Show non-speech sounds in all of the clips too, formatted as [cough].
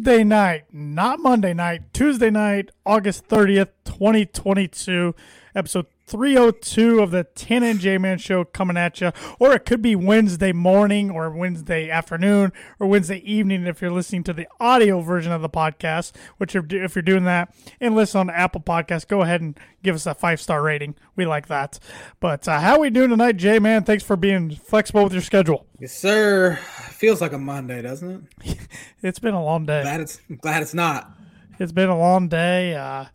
Tuesday night, not Monday night, Tuesday night, August 30th, 2022, episode 302 of the Tan and J Man Show coming at you. Or it could be Wednesday morning or Wednesday afternoon or Wednesday evening if you're listening to the audio version of the podcast, which if you're doing that and listen on Apple Podcasts, go ahead and give us a five star rating. We like that. But uh, how we doing tonight, J Man? Thanks for being flexible with your schedule. Yes, sir. Feels like a Monday, doesn't it? [laughs] it's been a long day. Glad it's glad it's not. It's been a long day. Uh,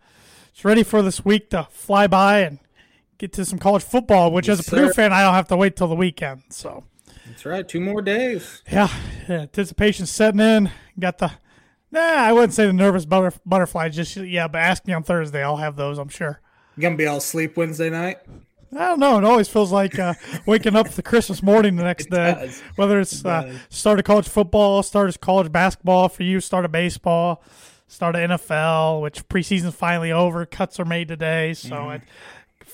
it's ready for this week to fly by and get to some college football, which yes, as a Purdue fan, I don't have to wait till the weekend. So that's right, two more days. Yeah, yeah anticipation setting in. Got the nah, I wouldn't say the nervous butter, butterfly. Just yeah, but ask me on Thursday. I'll have those. I'm sure. You gonna be all sleep Wednesday night? I don't know. It always feels like uh, [laughs] waking up the Christmas morning the next day. Whether it's it uh, start of college football, start of college basketball for you, start of baseball, start of NFL, which preseason's finally over. Cuts are made today, so mm-hmm. it,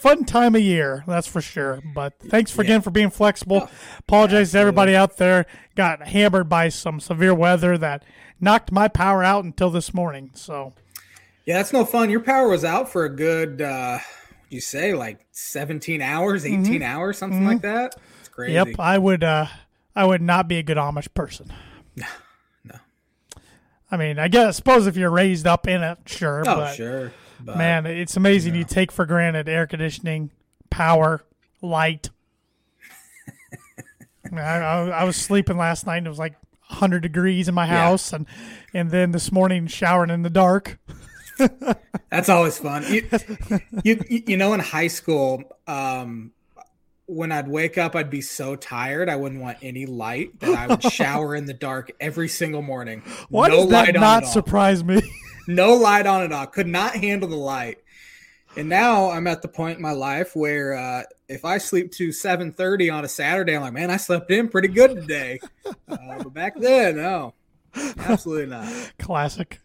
fun time of year, that's for sure. But thanks for, yeah. again for being flexible. Oh, Apologize absolutely. to everybody out there. Got hammered by some severe weather that knocked my power out until this morning. So, yeah, that's no fun. Your power was out for a good, uh, you say, like 17 hours, mm-hmm. 18 mm-hmm. hours, something mm-hmm. like that. It's crazy. Yep, I would. Uh, I would not be a good Amish person. No, [sighs] no. I mean, I guess suppose if you're raised up in it, sure. Oh, but, sure. But, Man, it's amazing you, know. you take for granted air conditioning, power, light. [laughs] I, I, I, was sleeping last night and it was like 100 degrees in my house, yeah. and and then this morning showering in the dark. [laughs] That's always fun. You, you, you know, in high school, um, when I'd wake up, I'd be so tired I wouldn't want any light that I would shower in the dark every single morning. Why no does that not surprise me? no light on at all. Could not handle the light. And now I'm at the point in my life where uh, if I sleep to 7:30 on a Saturday, I'm like, man, I slept in pretty good today. Uh, but back then, no, absolutely not. [laughs] Classic.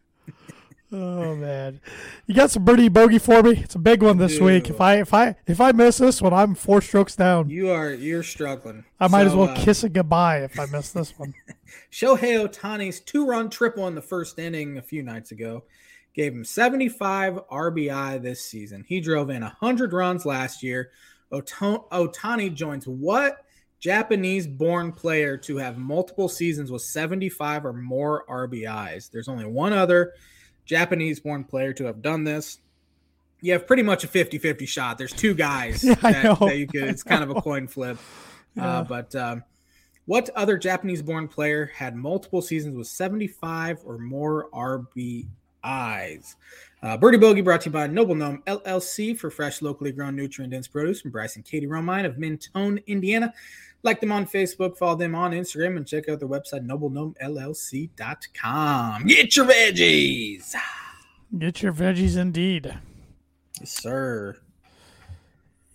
Oh man, you got some birdie bogey for me? It's a big one this Dude. week. If I if I if I miss this one, I'm four strokes down. You are you're struggling. I might so, as well uh, kiss it goodbye if I miss this one. [laughs] Shohei Ohtani's two-run triple in the first inning a few nights ago gave him 75 RBI this season. He drove in 100 runs last year. Otani joins what Japanese-born player to have multiple seasons with 75 or more RBIs? There's only one other Japanese born player to have done this. You have pretty much a 50 50 shot. There's two guys [laughs] yeah, that, that, you could, it's kind of a [laughs] coin flip. Uh, yeah. Uh, but um, what other Japanese born player had multiple seasons with 75 or more RBIs? Uh, Birdie Bogey brought to you by Noble Gnome LLC for fresh, locally grown, nutrient dense produce from Bryce and Katie Romine of Mentone, Indiana. Like them on Facebook, follow them on Instagram, and check out their website, noblegnomellc.com. Get your veggies. Get your veggies indeed. Yes, sir.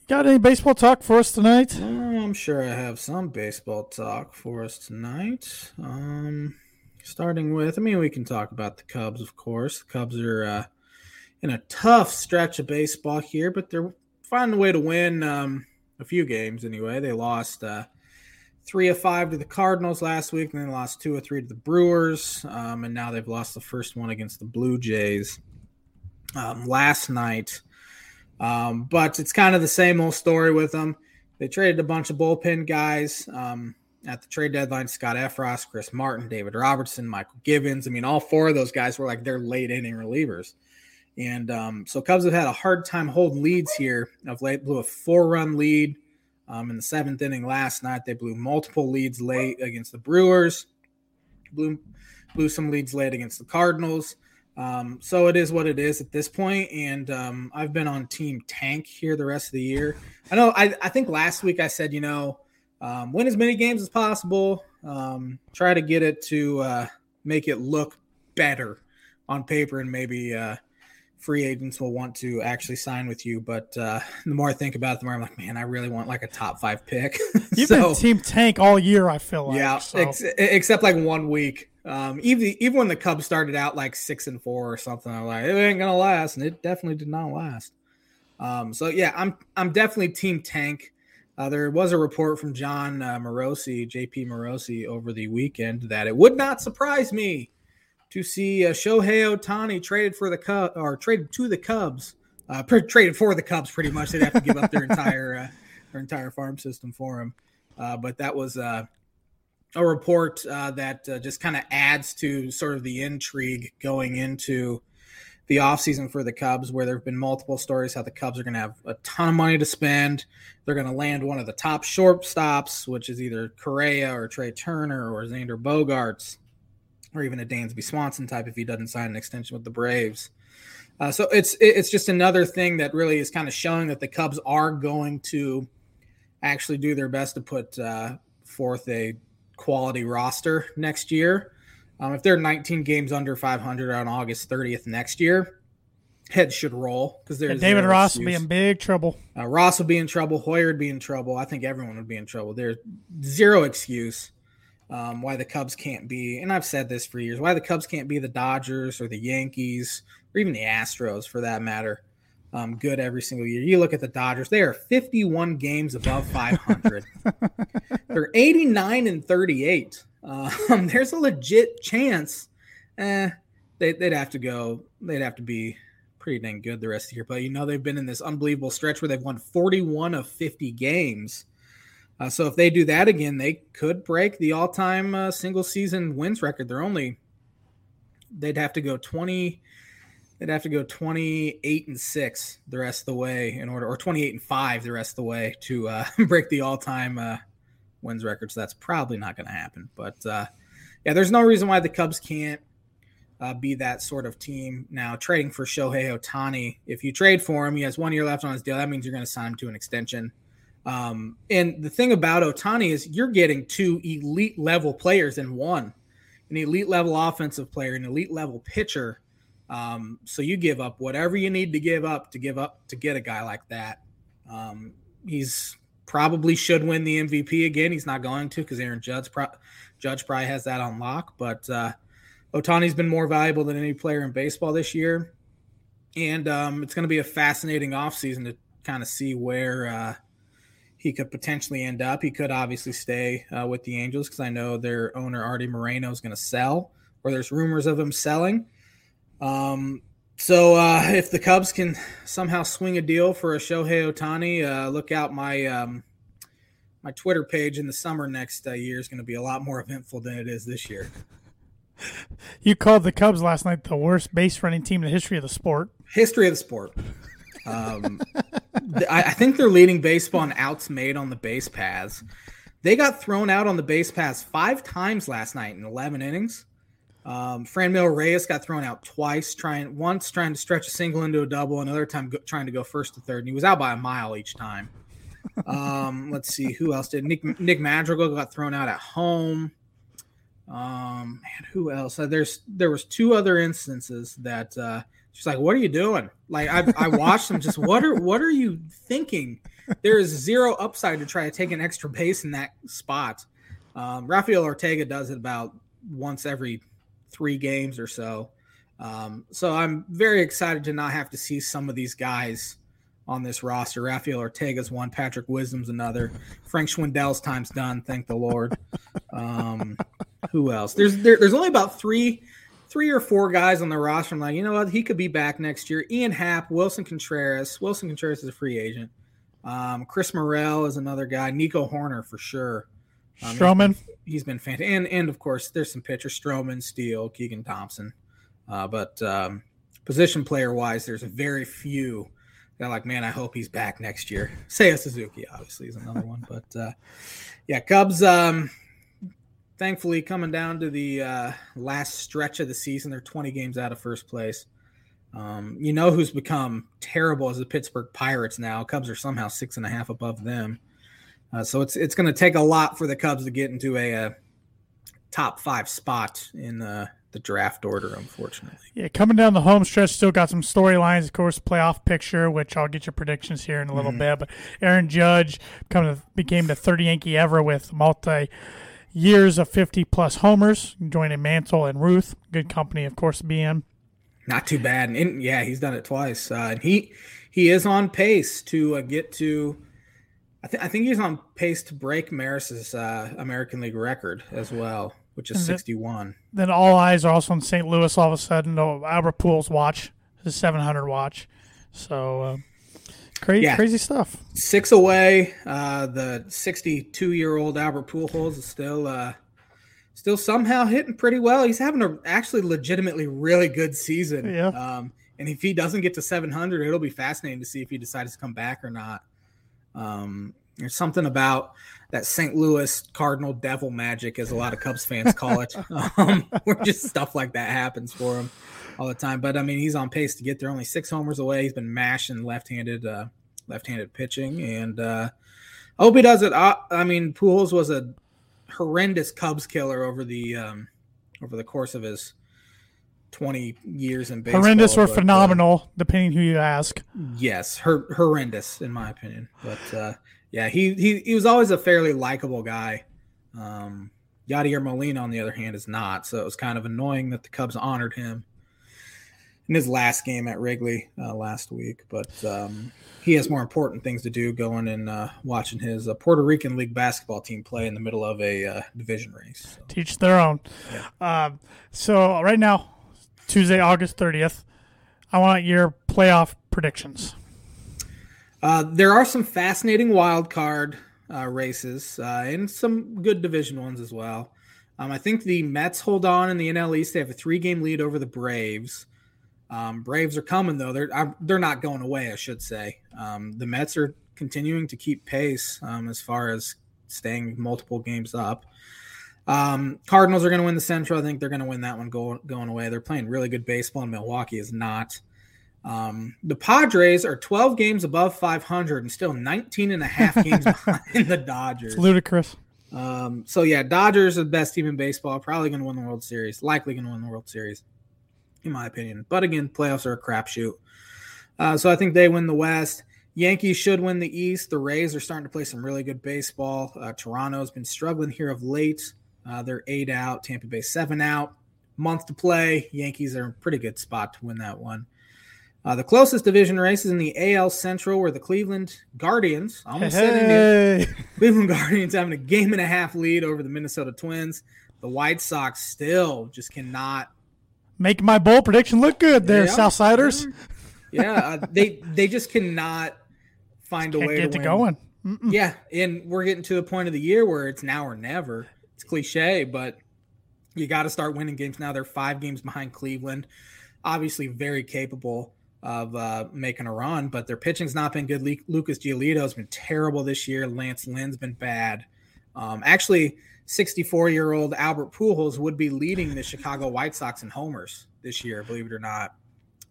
Got any baseball talk for us tonight? Uh, I'm sure I have some baseball talk for us tonight. Um, starting with, I mean, we can talk about the Cubs, of course. The Cubs are uh, in a tough stretch of baseball here, but they're finding a way to win um, a few games anyway. They lost uh, three of five to the Cardinals last week, and then lost two or three to the Brewers, um, and now they've lost the first one against the Blue Jays um, last night. Um, but it's kind of the same old story with them. They traded a bunch of bullpen guys um, at the trade deadline: Scott Effross, Chris Martin, David Robertson, Mychal Givens. I mean, all four of those guys were like their late inning relievers. And um, so Cubs have had a hard time holding leads here of late. Blew a four run lead um, in the seventh inning last night. They blew multiple leads late against the Brewers, blew, blew some leads late against the Cardinals. Um, so it is what it is at this point, and um, I've been on Team Tank here the rest of the year. I know. I, I think last week I said, you know, um, win as many games as possible. Um, try to get it to uh, make it look better on paper, and maybe uh, free agents will want to actually sign with you. But uh, [laughs] the more I think about it, the more I'm like, man, I really want like a top five pick. [laughs] You've so, been team tank all year. I feel like yeah, so. ex- except like one week. Um, even even when the Cubs started out like six and four or something, I'm like, it ain't gonna last, and it definitely did not last. Um, so yeah, I'm I'm definitely team tank. Uh, there was a report from John uh, Morosi, JP Morosi, over the weekend that it would not surprise me to see uh, Shohei Ohtani traded for the Cubs or traded to the Cubs, uh, traded for the Cubs. Pretty much, they'd have to give up their entire uh, their entire farm system for him. Uh, but that was uh, a report uh, that just kind of adds to sort of the intrigue going into the offseason for the Cubs, where there have been multiple stories how the Cubs are going to have a ton of money to spend. They're going to land one of the top shortstops, which is either Correa or Trea Turner or Xander Bogaerts, or even a Dansby Swanson type if he doesn't sign an extension with the Braves. Uh, so it's it's just another thing that really is kind of showing that the Cubs are going to actually do their best to put uh, forth a quality roster next year. Um, if they're 19 games under 500 on August 30th next year, heads should roll because there's David Ross excuse. will be in big trouble. Uh, Ross will be in trouble. Hoyer would be in trouble. I think everyone would be in trouble. There's zero excuse um, why the Cubs can't be, and I've said this for years, why the Cubs can't be the Dodgers or the Yankees or even the Astros for that matter. Um, good every single year. You look at the Dodgers; they are 51 games above 500. [laughs] They're 89 and 38. Um, [laughs] there's a legit chance. Eh, they, would have to go. They'd have to be pretty dang good the rest of the year. But you know they've been in this unbelievable stretch where they've won 41 of 50 games. Uh, so if they do that again, they could break the all-time uh, single season wins record. They're only they'd have to go 20 they'd have to go 28 and 6 the rest of the way in order or 28 and 5 the rest of the way to uh, [laughs] break the all-time uh, wins record. So that's probably not going to happen. But uh, yeah, there's no reason why the Cubs can't uh, be that sort of team. Now, trading for Shohei Ohtani, if you trade for him, he has one year left on his deal. That means you're going to sign him to an extension. Um, and the thing about Ohtani is you're getting two elite level players in one an elite level offensive player, an elite level pitcher. Um, so you give up whatever you need to give up to give up to get a guy like that. Um, he's probably should win the MVP again. He's not going to because Aaron Judge, pro- Judge probably has that on lock. But uh, Ohtani's been more valuable than any player in baseball this year. And um, it's going to be a fascinating offseason to kind of see where uh, he could potentially end up. He could obviously stay uh, with the Angels because I know their owner, Arte Moreno, is going to sell, or there's rumors of him selling. Um, so uh, if the Cubs can somehow swing a deal for a Shohei Ohtani, uh, look out my um, my Twitter page in the summer next uh, year is going to be a lot more eventful than it is this year. You called the Cubs last night the worst base running team in the history of the sport. History of the sport. Um, I, I think they're leading baseball in outs made on the base paths. They got thrown out on the base paths five times last night in 11 innings. Um, Franmil Reyes got thrown out twice, trying once trying to stretch a single into a double, another time go, trying to go first to third, and he was out by a mile each time. Um, [laughs] let's see who else did. Nick Nick Madrigal got thrown out at home. Um, who else? Uh, there's there was two other instances that uh, she's like, "What are you doing?" Like I, I watched them. Just what are what are you thinking? There is zero upside to try to take an extra base in that spot. Um, Rafael Ortega does it about once every three games or so. Um, so I'm very excited to not have to see some of these guys on this roster. Rafael Ortega's one, Patrick Wisdom's another, Frank Schwindel's time's done. Thank the Lord. Um, who else? There's there, there's only about three three or four guys on the roster. I'm like, you know what? He could be back next year. Ian Happ, Willson Contreras. Willson Contreras is a free agent. Um, Chris Morel is another guy. Nico Hoerner for sure. Um, Stroman. He's been, been fantastic. And, and of course, there's some pitchers Stroman, Steele, Keegan Thompson. Uh, but um, position player wise, there's a very few that like, man, I hope he's back next year. Seiya Suzuki, obviously, is another one. But uh, yeah, Cubs, um, thankfully, coming down to the uh, last stretch of the season, they're 20 games out of first place. Um, you know who's become terrible as the Pittsburgh Pirates now. Cubs are somehow six and a half above them. Uh, so it's it's going to take a lot for the Cubs to get into a, a top five spot in uh, the draft order, unfortunately. Yeah, coming down the home stretch, still got some storylines, of course, playoff picture, which I'll get your predictions here in a little mm-hmm. bit. But Aaron Judge to, became the third Yankee ever with multi years of 50 plus homers, joining Mantle and Ruth. Good company, of course, being. Not too bad. And yeah, he's done it twice. Uh, and he he is on pace to uh, get to I, th- I think he's on pace to break Maris's uh, American League record as well. which is And 61. Then all eyes are also on St. Louis. All of a sudden, oh, Albert Pujols watch, his 700 watch. So uh, crazy, Yeah. crazy stuff. Six away. Uh, the 62 year old Albert Pujols is still uh, still somehow hitting pretty well. He's having a actually legitimately really good season. Yeah. Um, and if he doesn't get to 700, it'll be fascinating to see if he decides to come back or not. Um, there's something about that St. Louis Cardinal devil magic, as a lot of Cubs fans call it, [laughs] um, where just stuff like that happens for him all the time. But I mean, he's on pace to get there. Only six homers away. He's been mashing left-handed, uh, left-handed pitching, and uh, I hope he does it. I, I mean, Pujols was a horrendous Cubs killer over the um, over the course of his 20 years in baseball. Horrendous or but, uh, phenomenal, depending who you ask. Yes, her, horrendous in my opinion. But uh, yeah, he, he he was always a fairly likable guy. Um, Yadier Molina, on the other hand, is not. So it was kind of annoying that the Cubs honored him in his last game at Wrigley uh, last week. But um, he has more important things to do, going and uh, watching his uh, Puerto Rican League basketball team play in the middle of a uh, division race. So. Teach their own. Um, so right now, Tuesday, August 30th, I want your playoff predictions. Uh, there are some fascinating wild card uh, races uh, and some good division ones as well. Um, I think the Mets hold on in the NL East. They have a three-game lead over the Braves. Um, Braves are coming though; they're I'm- they're not going away. I should say. Um, the Mets are continuing to keep pace um, as far as staying multiple games up. Um, Cardinals are going to win the Central. I think they're going to win that one going going away. They're playing really good baseball, and Milwaukee is not. Um, the Padres are 12 games above 500 and still 19 and a half [laughs] games behind the Dodgers. It's ludicrous. Um, so yeah, Dodgers are the best team in baseball. Probably going to win the World Series. Likely going to win the World Series, in my opinion. But again, playoffs are a crapshoot. Uh, so I think they win the West. Yankees should win the East. The Rays are starting to play some really good baseball. Uh, Toronto's been struggling here of late. Uh, they're eight out. Tampa Bay seven out. Month to play. Yankees are in a pretty good spot to win that one. Uh, the closest division race is in the AL Central, where the Cleveland Guardians almost said it. Hey, [laughs] Cleveland Guardians having a game and a half lead over the Minnesota Twins. The White Sox still just cannot. Make my bowl prediction look good there, Yeah. Southsiders. Yeah, uh, they they just cannot find a way get to win. going. Mm-mm. Yeah, and we're getting to the point of the year where it's now or never. It's cliche, but you got to start winning games now. They're five games behind Cleveland. Obviously, very capable of uh, making a run, but their pitching's not been good. Lucas Giolito has been terrible this year. Lance Lynn's been bad. Um, actually, 64 year old Albert Pujols would be leading the Chicago White Sox in homers this year, believe it or not.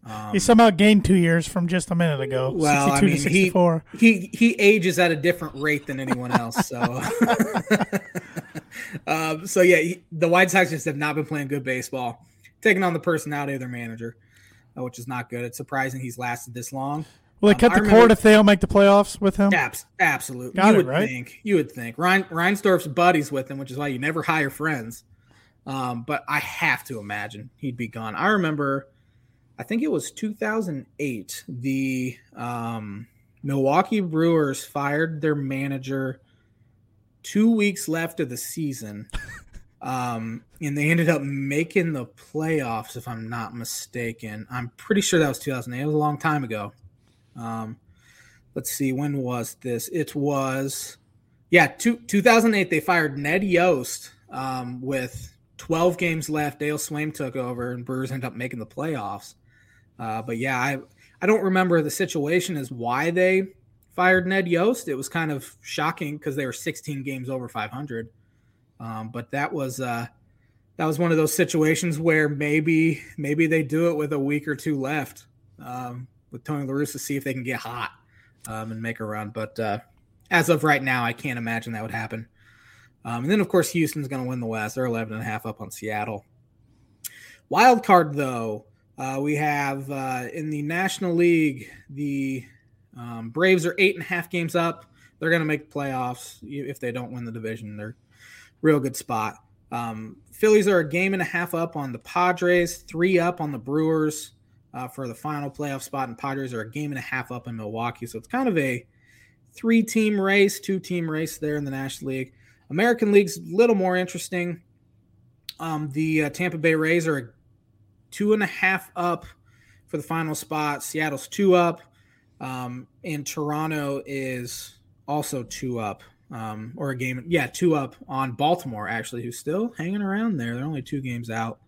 Um, He somehow gained two years from just a minute ago. Well, I mean, to he- 64. he he ages at a different rate than anyone else. So, [laughs] [laughs] um, so yeah, he, the White Sox just have not been playing good baseball, taking on the personality of their manager, uh, which is not good. It's surprising he's lasted this long. Will they um, cut I the remember- cord if they don't make the playoffs with him? Abs- absolutely, Got you it, would right? think. You would think. Ryan Reinsdorf's buddies with him, which is why you never hire friends. Um, but I have to imagine he'd be gone. I remember, I think it was 2008. The um, Milwaukee Brewers fired their manager two weeks left of the season. [laughs] Um, and they ended up making the playoffs, if I'm not mistaken. I'm pretty sure that was 2008. It was a long time ago. Um, let's see, when was this? It was, yeah, two, 2008. They fired Ned Yost um, with 12 games left. Dale Sveum took over, and Brewers ended up making the playoffs. Uh, but yeah, I I don't remember the situation as why they fired Ned Yost. It was kind of shocking because they were 16 games over 500. Um, but that was uh, that was one of those situations where maybe maybe they do it with a week or two left um, with Tony La Russa, see if they can get hot um, and make a run. But uh, as of right now, I can't imagine that would happen. Um, and then, of course, Houston's going to win the West. They're 11 and a half up on Seattle. Wild card, though, uh, we have uh, in the National League, the um, Braves are eight and a half games up. They're going to make playoffs if they don't win the division. They're real good spot. Um, Phillies are a game and a half up on the Padres, three up on the Brewers uh, for the final playoff spot, and Padres are a game and a half up in Milwaukee. So it's kind of a three team race, two team race there in the National League. American League's a little more interesting. Um, the uh, Tampa Bay Rays are two and a half up for the final spot. Seattle's two up, um, and Toronto is also two up, um, or a game, yeah, two up on Baltimore actually, who's still hanging around there. They're only two games out,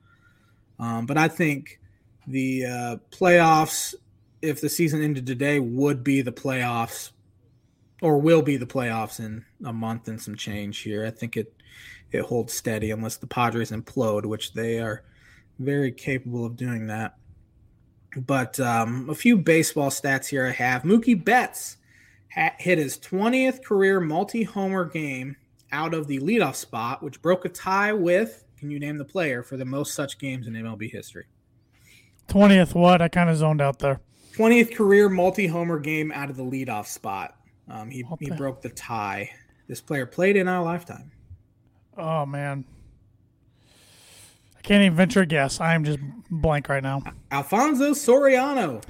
um, but I think the uh, playoffs, if the season ended today, would be the playoffs, or will be the playoffs in a month and some change here. I think it it holds steady unless the Padres implode, which they are very capable of doing that. But um, a few baseball stats here I have. Mookie Betts hit his 20th career multi homer game out of the leadoff spot, which broke a tie with, can you name the player, for the most such games in MLB history? 20th what? I kind of zoned out there. 20th career multi homer game out of the leadoff spot. Um, he, he broke the tie. This player played in our lifetime. Oh, man. I can't even venture a guess. I am just blank right now. Alfonso Soriano.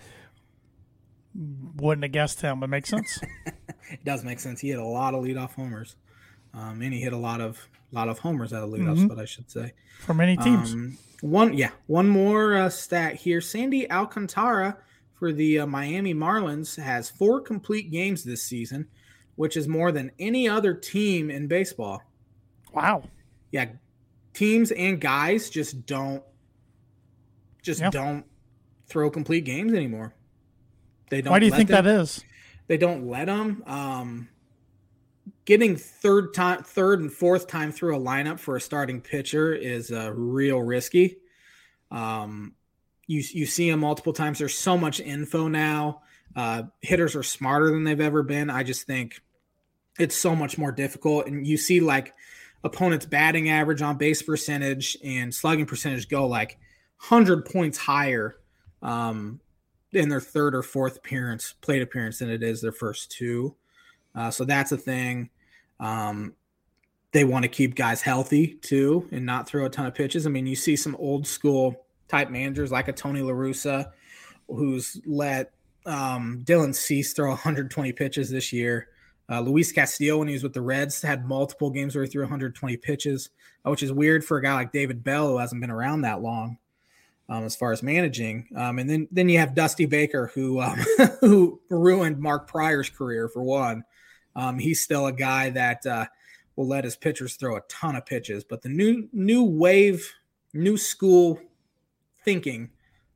Wouldn't have guessed him, but makes sense. [laughs] it does make sense. He hit a lot of leadoff homers, um, and he hit a lot of lot of homers out of leadoff mm-hmm. spot, I should say. For many teams. Um, one, yeah, one more uh, stat here. Sandy Alcantara for the uh, Miami Marlins has four complete games this season, which is more than any other team in baseball. Wow. Yeah, teams and guys just don't just yep. don't throw complete games anymore. They don't. Why do you think them, that is? They don't let them. Um, getting third time, third and fourth time through a lineup for a starting pitcher is uh, real risky. Um, you you see them multiple times. There's so much info now. Uh, hitters are smarter than they've ever been. I just think it's so much more difficult, and you see like opponent's batting average on base percentage and slugging percentage go like 100 points higher um, in their third or fourth appearance, plate appearance, than it is their first two. Uh, so that's a thing. Um, they want to keep guys healthy too and not throw a ton of pitches. I mean, you see some old school type managers like a Tony La Russa who's let um, Dylan Cease throw 120 pitches this year. Uh, Luis Castillo, when he was with the Reds, had multiple games where he threw 120 pitches, uh, which is weird for a guy like David Bell who hasn't been around that long um, as far as managing. Um, and then then you have Dusty Baker, who um, [laughs] who ruined Mark Prior's career for one. Um, he's still a guy that uh, will let his pitchers throw a ton of pitches. But the new new wave, new school thinking,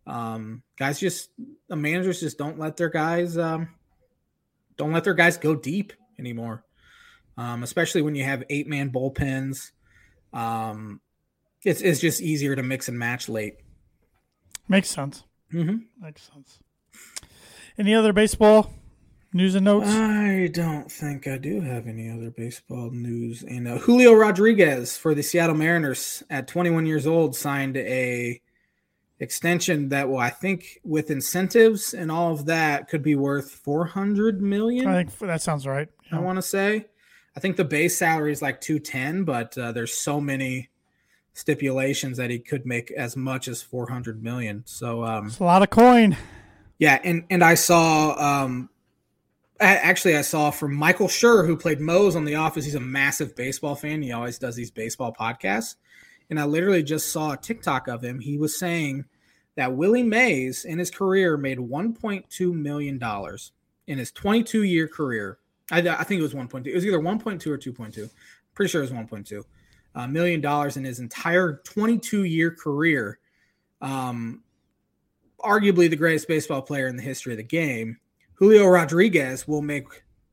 um, guys just the managers just don't let their guys um, don't let their guys go deep anymore. Um, especially when you have eight man bullpens. Um, it's, it's just easier to mix and match late. Makes sense. Mm-hmm. Makes sense. Any other baseball news and notes? I don't think I do have any other baseball news. And uh, Julio Rodriguez for the Seattle Mariners at 21 years old signed a extension that will, I think, with incentives and all of that, could be worth 400 million. I think that sounds right. Yeah. I want to say. I think the base salary is like 210, but uh, there's so many stipulations that he could make as much as 400 million. So um, it's a lot of coin. Yeah, and and I saw um, actually I saw from Michael Schur who played Mose on The Office. He's a massive baseball fan. He always does these baseball podcasts. And I literally just saw a TikTok of him. He was saying that Willie Mays in his career made 1.2 million dollars in his 22 year career. I, I, think it was 1.2. It was either 1.2 or 2.2. Pretty sure it was 1.2 uh, million dollars in his entire 22 year career. Um, arguably the greatest baseball player in the history of the game. Julio Rodriguez will make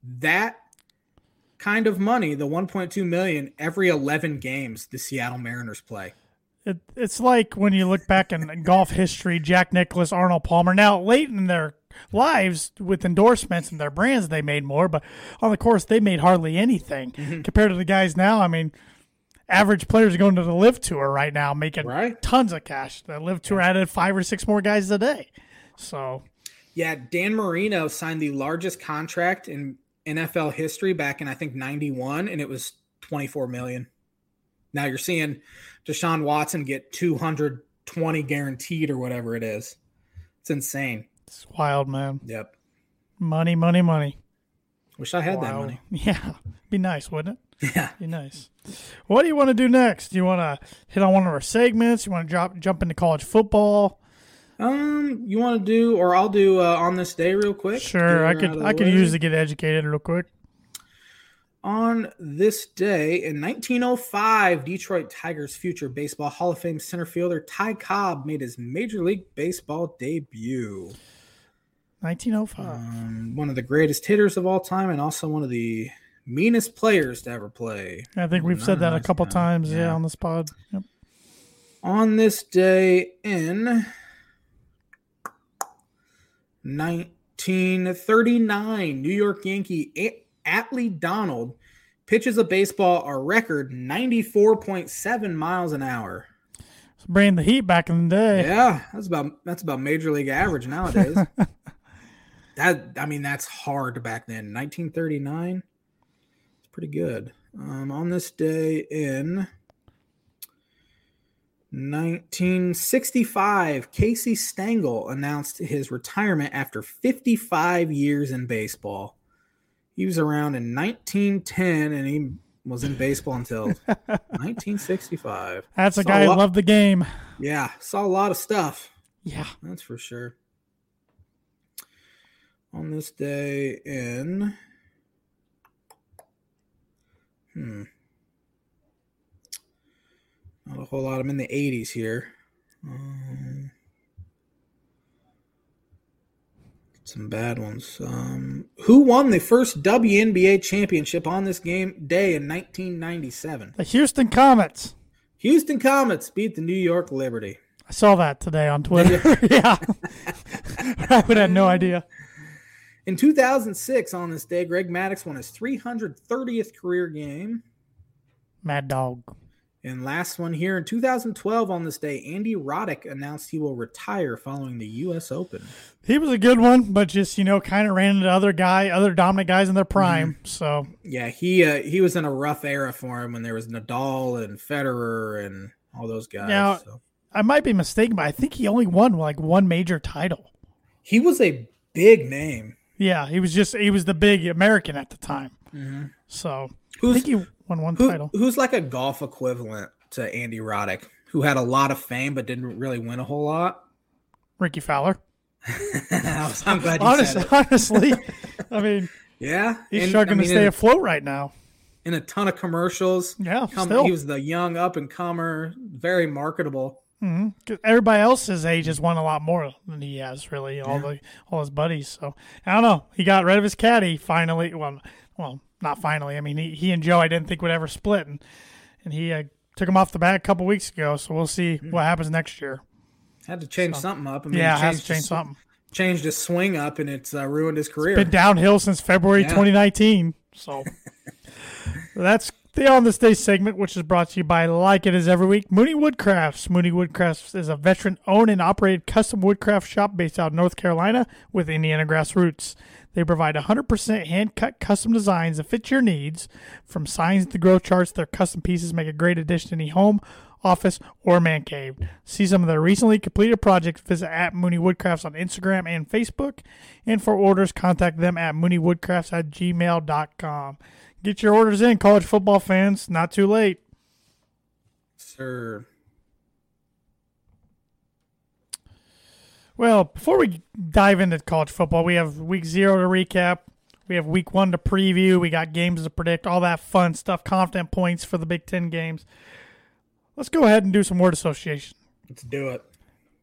that kind of money, the 1.2 million, every 11 games the Seattle Mariners play. It, it's like when you look back in golf history, Jack Nicklaus, Arnold Palmer. Now, late in their lives with endorsements and their brands, they made more, but on the course, they made hardly anything mm-hmm. compared to the guys now. I mean, average players are going to the LIV tour right now making right. tons of cash. The LIV tour added five or six more guys a day. So, yeah, Dan Marino signed the largest contract in NFL history back in I think 91 and it was 24 million. Now you're seeing Deshaun Watson get 220 guaranteed or whatever it is. It's insane. It's wild, man. Yep. Money, money, money. Wish I had that money. [laughs] Yeah. Be nice, wouldn't it? Yeah. Be nice. What do you want to do next? Do you want to hit on one of our segments? You want to drop jump into college football? Um, you want to do, or I'll do uh, on this day real quick. Sure, I Get her out could I could use to get educated real quick. On this day in 1905, Detroit Tigers future baseball Hall of Fame center fielder Ty Cobb made his Major League Baseball debut. 1905. Um, one of the greatest hitters of all time, and also one of the meanest players to ever play. I think we've not said that a couple times, yeah. Yeah. on this pod. Yep. On this day in 1939, New York Yankee Atley Donald pitches a baseball a record 94.7 miles an hour. So bringing the heat back in the day. Yeah, that's about that's about major league average nowadays. [laughs] that I mean that's hard back then. 1939. It's pretty good. Um, on this day in 1965, Casey Stengel announced his retirement after 55 years in baseball. He was around in 1910 and he was in baseball until [laughs] 1965. That's a Saw guy who loved the game. Yeah, saw a lot of stuff. Yeah. That's for sure. On this day in hmm. Not a whole lot. I'm in the 80s here. Um, some bad ones. Um, who won the first WNBA championship on this game day in 1997? The Houston Comets. Houston Comets beat the New York Liberty. I saw that today on Twitter. yeah. [laughs] [laughs] I would have no idea. In 2006, on this day, Greg Maddux won his 330th career game. Mad Dog. And last one here in 2012, on this day, Andy Roddick announced he will retire following the U.S. Open. He was a good one, but just, you know, kind of ran into other guy, other dominant guys in their prime. Mm-hmm. So Yeah, he uh, he was in a rough era for him when there was Nadal and Federer and all those guys. Now- so. I might be mistaken, but I think he only won like one major title. He was a big name. Yeah, he was just he was the big American at the time. So I Who's think he won one who, title. who's like a golf equivalent to Andy Roddick, who had a lot of fame but didn't really win a whole lot? Rickie Fowler. [laughs] I'm glad you Honest, said it. honestly, [laughs] I mean, Yeah, he's and, struggling I mean, to stay afloat right now. in a ton of commercials. Yeah, Come- still. he was the young up and comer, very marketable. Mm-hmm. 'Cause everybody else his age has won a lot more than he has. Really, all the all his buddies. So I don't know. He got rid of his caddy finally. Well, well, not finally. I mean, he, he and Joe I didn't think would ever split, and and he uh, took him off the bat a couple weeks ago. So we'll see Hmm. what happens next year. Had to change something up. I mean, yeah, has changed to change his, something. Changed his swing up, and it's uh, ruined his career. It's Been downhill since February Yeah. 2019. So [laughs] that's the On This Day segment, which is brought to you by Like It Is Every Week. Mooney Woodcrafts. Mooney Woodcrafts is a veteran owned and operated custom woodcraft shop based out of North Carolina with Indiana grassroots. They provide 100% hand cut custom designs that fit your needs. From signs to grow charts, their custom pieces make a great addition to any home, office, or man cave. See some of their recently completed projects. Visit at Mooney Woodcrafts on Instagram and Facebook. And for orders, contact them at mooneywoodcrafts at gmail.com. Get your orders in, college football fans. Not too late. Sir, Well, before we dive into college football, we have week zero to recap. We have week one to preview. We got games to predict, all that fun stuff, confident points for the Big Ten games. Let's go ahead and do some word association let's do it.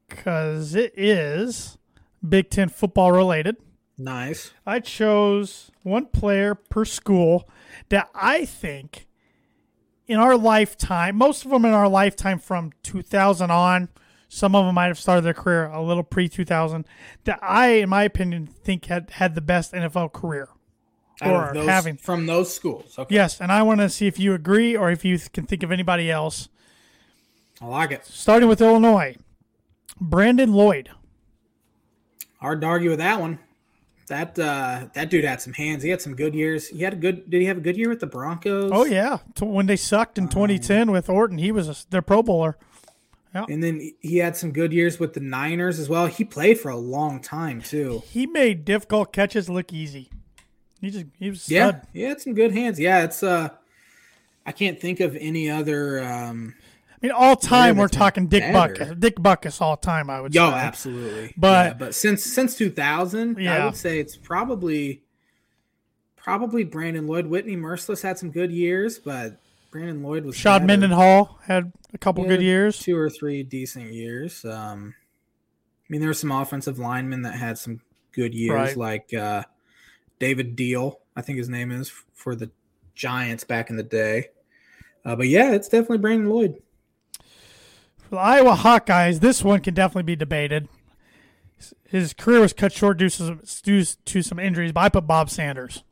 because it is Big Ten football related. Nice. I chose one player per school that I think in our lifetime, most of them in our lifetime from 2000 on, some of them might have started their career a little pre 2000, that I, in my opinion, think had, had the best NFL career. Or those, having. from those schools. Okay, Yes, and I want to see if you agree or if you can think of anybody else. I like it. Starting with Illinois, Brandon Lloyd. Hard to argue with that one. That uh, that dude had some hands. He had some good years. He had a good. Did he have a good year with the Broncos? Oh, yeah. When they sucked in 2010 with Orton, he was a, their Pro Bowler. And then he had some good years with the Niners as well. He played for a long time too. He made difficult catches look easy. He just he was Yeah, he had some good hands. Yeah, it's uh, I can't think of any other. Um, I mean, all time we're talking Dick better. Buckus. Dick Butkus all time. I would yo, say. absolutely. But- Yeah, but since since 2000, yeah. I would say it's probably probably Brandon Lloyd. Whitney Mercilus had some good years, but Brandon Lloyd was Shad. Mendenhall had a couple good years. two or three decent years. Um, I mean, there were some offensive linemen that had some good years, Right. like uh, David Diehl, I think his name is for the Giants back in the day. Uh, but yeah, it's definitely Brandon Lloyd. For the Iowa Hawkeyes, this one can definitely be debated. His career was cut short due to some, due to some injuries, but I put Bob Sanders.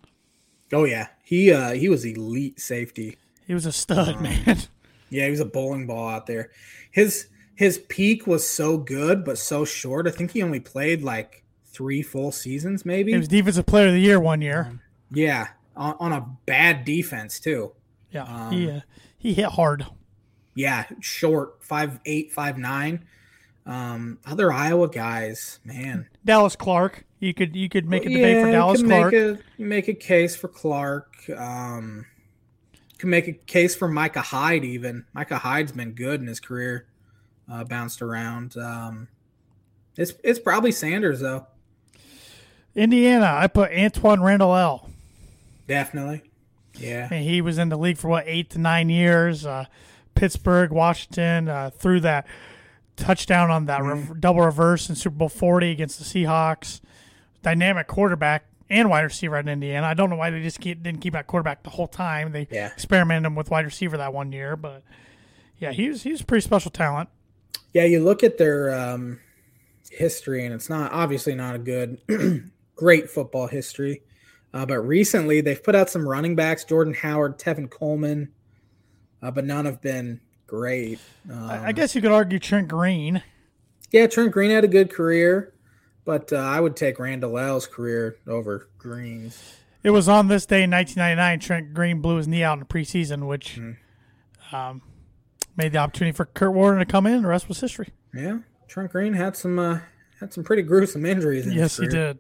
Oh yeah, he uh, he was elite safety. He was a stud, man. [laughs] Yeah, he was a bowling ball out there. His his peak was so good, but so short. I think he only played like three full seasons, maybe. He was Defensive Player of the Year one year. yeah, on, on a bad defense too. Yeah, he uh, he hit hard. Yeah, short, five eight, five nine. Um, other Iowa guys, man. Dallas Clark, you could you could make a debate for Dallas Clark. Make a make a case for Clark. Um, can make a case for Micah Hyde. Even Micah Hyde's been good in his career. Uh, bounced around. Um, it's it's probably Sanders though. Indiana, I put Antwaan Randle El. Definitely. Yeah. And he was in the league for what eight to nine years. Uh, Pittsburgh, Washington, uh, threw that touchdown on that Mm-hmm. rev- double reverse in Super Bowl forty against the Seahawks. Dynamic quarterback and wide receiver at Indiana. I don't know why they just keep, didn't keep that quarterback the whole time. They Yeah. experimented him with wide receiver that one year, but yeah, he was he was a pretty special talent. Yeah, you look at their um, history, and it's not obviously not a good, [clears throat] great football history. Uh, but recently, they've put out some running backs: Jordan Howard, Tevin Coleman, uh, but none have been great. Um, I guess you could argue Trent Green. yeah, Trent Green had a good career, but uh, I would take Randle El's career over Green's. It was on this day in 1999. Trent Green blew his knee out in the preseason, which Mm-hmm. um, made the opportunity for Kurt Warner to come in. The rest was history. Yeah, Trent Green had some uh, had some pretty gruesome injuries. In Yes, he did.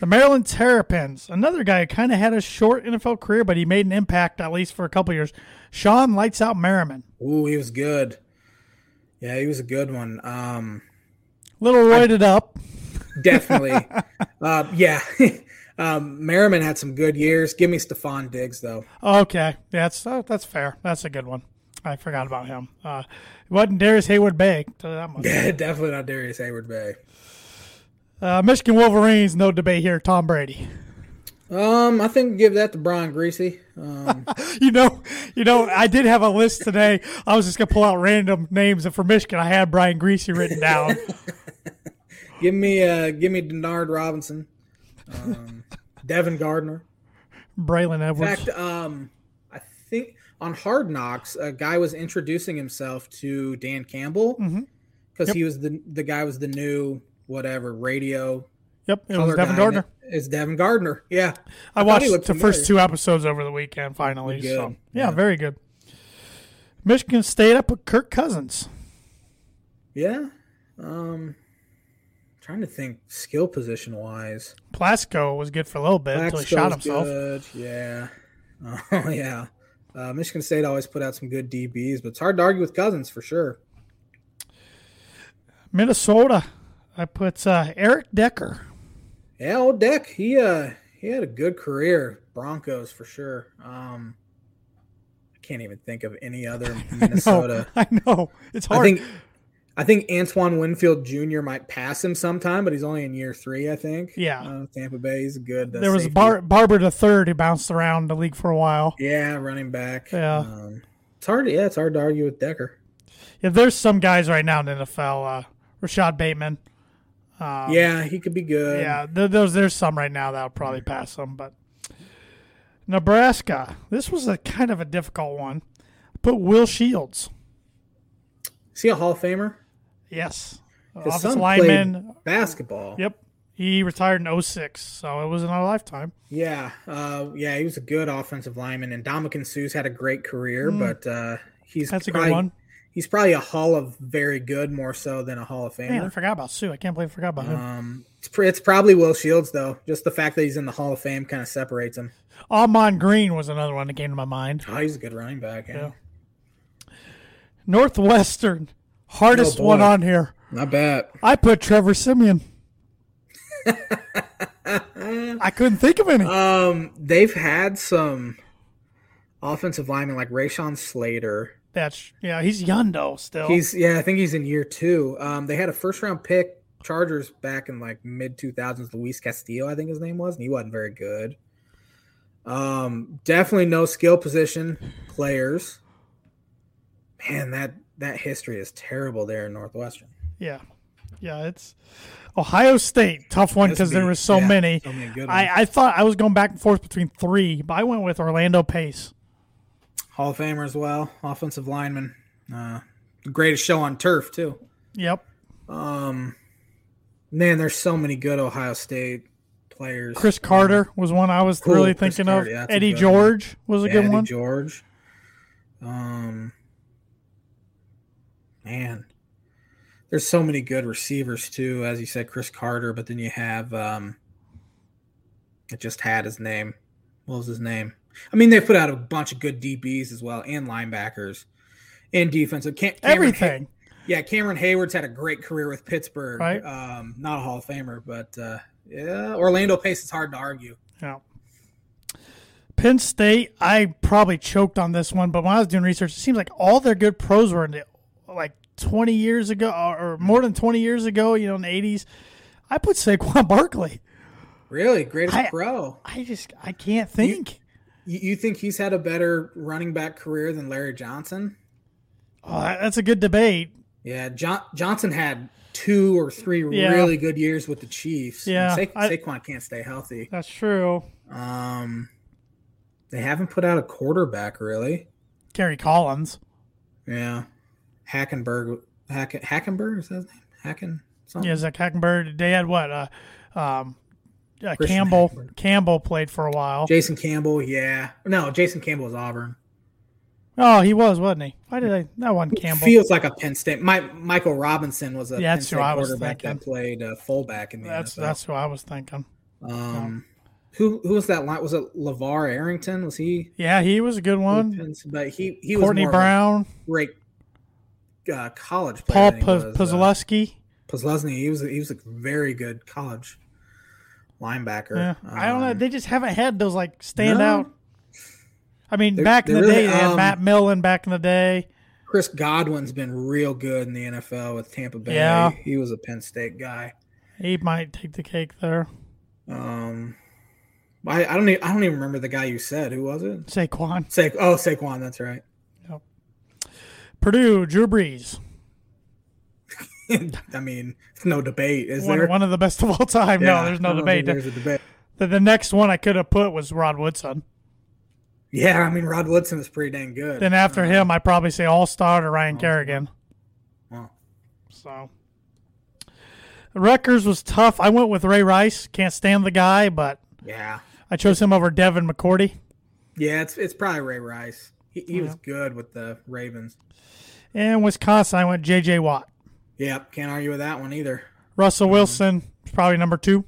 the Maryland Terrapins, another guy who kind of had a short NFL career, but he made an impact at least for a couple years. Shawne Lights Out Merriman, Ooh, he was good. Yeah, he was a good one. Um, little roided up. Definitely. uh, [laughs] yeah. [laughs] um, Merriman had some good years. Give me Stefon Diggs though. Okay, that's uh, that's fair. That's a good one. I forgot about him. Uh, it wasn't Darrius Heyward-Bey. tell [laughs] you that much. definitely not Darrius Heyward-Bey. Uh, Michigan Wolverines, no debate here. Tom Brady. Um, I think give that to Brian Griese. Um, You know, you know, I did have a list today. I was just gonna pull out random names, and for Michigan, I had Brian Griese written down. Give me uh, give me Denard Robinson, um, [laughs] Devin Gardner. Braylon Edwards. In fact, um, I think on Hard Knocks, a guy was introducing himself to Dan Campbell because Yep. he was the the guy was the new whatever radio Yep, it was Devin. Gardner. It's Devin Gardner. Yeah, I thought watched the looked first two episodes over the weekend. Finally, so yeah, Yeah. very good. Michigan State up with Kirk Cousins. Yeah. Um trying to think skill position wise. Plasko was good for a little bit until he shot himself. good. Yeah. [laughs] Oh yeah. Uh, Michigan State always put out some good DBs, but it's hard to argue with Cousins for sure. Minnesota, I put uh, Eric Decker. Yeah, old Deck, he uh he had a good career. Broncos for sure. Um I can't even think of any other [laughs] Minnesota. No, I know it's hard. I think I think Antoine Winfield Jr. might pass him sometime, but he's only in year three, I think. Yeah. Uh, Tampa Bay is good. Uh, there was. Bar- Barber the third who bounced around the league for a while. Yeah, running back. Yeah. Um, it's hard. Yeah, it's hard to argue with Decker. If there's some guys right now in the NFL, uh, Rashod Bateman. Um, yeah, he could be good. Yeah, th- there's there's some right now that will probably pass him, but Nebraska. This was a kind of a difficult one. Put Will Shields. See a Hall of Famer? Yes, His offensive son lineman. basketball. Yep, he retired in 06, so it was in our lifetime. Yeah. Uh, yeah, he was a good offensive lineman, and Ndamukong Suh's had a great career, but uh, he's Mm. That's a probably, good one. he's probably a Hall of Very Good more so than a Hall of Man, I forgot about Sue. I can't believe I forgot about him. Um, it's, pr- it's probably Will Shields though. Just the fact that he's in the Hall of Fame kind of separates him. Ahman Green was another one that came to my mind. Oh, he's a good running back. Yeah, Yeah. Northwestern, hardest Oh, one on here. not bad. I put Trevor Siemian. [laughs] I couldn't think of any. Um, they've had some offensive linemen like Rashawn Slater. That's yeah, he's young though still. He's yeah, I think he's in year two. Um, they had a first round pick Chargers back in like mid two thousands. Luis Castillo, I think his name was, and he wasn't very good. Um, definitely no skill position players. Man, that that history is terrible there in Northwestern. yeah, yeah. It's Ohio State, tough one because there was so yeah, many. so many. I, I thought I was going back and forth between three, but I went with Orlando Pace. Hall of Famer as well, offensive lineman. Uh, greatest show on turf too. Yep, Um, man, there's so many good Ohio State players. Cris Carter was one I was Cool, really thinking Carter, of. yeah, Eddie good one. George was a Yeah, good Eddie one. George. Um, man, there's so many good receivers too. As you said, Cris Carter, but then you have um, it just had his name. What was his name? I mean, they put out a bunch of good DBs as well and linebackers and defensive. Cam- Cameron Everything. yeah, Cameron Heyward's had a great career with Pittsburgh. Right. Um, not a Hall of Famer, but uh, yeah, Orlando Pace is hard to argue. Yeah. Penn State, I probably choked on this one, but when I was doing research, it seems like all their good pros were in the, 20 years ago or or more than 20 years ago, you know, in the 80s. I put Saquon [laughs] Barkley. Really, greatest I- pro. I just, I can't think. You, you think he's had a better running back career than Larry Johnson? Oh, that's a good debate. Yeah, John, Johnson had two or three Yeah. really good years with the Chiefs. Yeah, Sa- Saquon can't stay healthy. That's true. Um, they haven't put out a quarterback really. Kerry Collins. Yeah, Hackenberg. Hack, Hackenberg is that his name? Hacken something. Yeah, Zach Hackenberg. They had what? Uh, um, uh, Campbell. Hackenberg. Campbell played for a while. Jason Campbell. Yeah, no, Jason Campbell was Auburn. Oh, he was, wasn't he? Why did I? That one Campbell. Feels like a Penn State. My, Michael Robinson was a Yeah, Penn State I was quarterback thinking. that played uh, fullback in the That's NFL. that's who I was thinking. Um, who who was that line? Was it LaVar Arrington? Was he? Yeah, he was a good one. But he he was Courtney a Brown, great uh, college player. Paul he uh, Posluszny. He was a, he was a very good college linebacker. Yeah, I don't know. Um, They just haven't had those like stand no. out. I mean, They're- back in the they're day, they had um, Matt Millen. Back in the day, Chris Godwin's been real good in the NFL with Tampa Bay. Yeah. he was a Penn State guy. he might take the cake there. Um, I, I don't even, I don't even remember the guy you said. Who was it? Saquon, Sa- oh, Saquon. That's right. Purdue, Drew Brees, [laughs] I mean, it's no debate, is one, there? one of the best of all time. Yeah, no, there's no debate. There's a debate. The, the next one I could have put was Rod Woodson. Yeah, I mean, Rod Woodson is pretty dang good. Then after Uh, him, I probably say All Star to Ryan Kerrigan. wow. So Rutgers was tough. I went with Ray Rice. Can't stand the guy, but Yeah, I chose him over Devin McCourty. yeah, it's it's probably Ray Rice. He, he was good with the Ravens. And Wisconsin, I went J.J. Watt. Yep, can't argue with that one either. Russell Wilson is probably number two,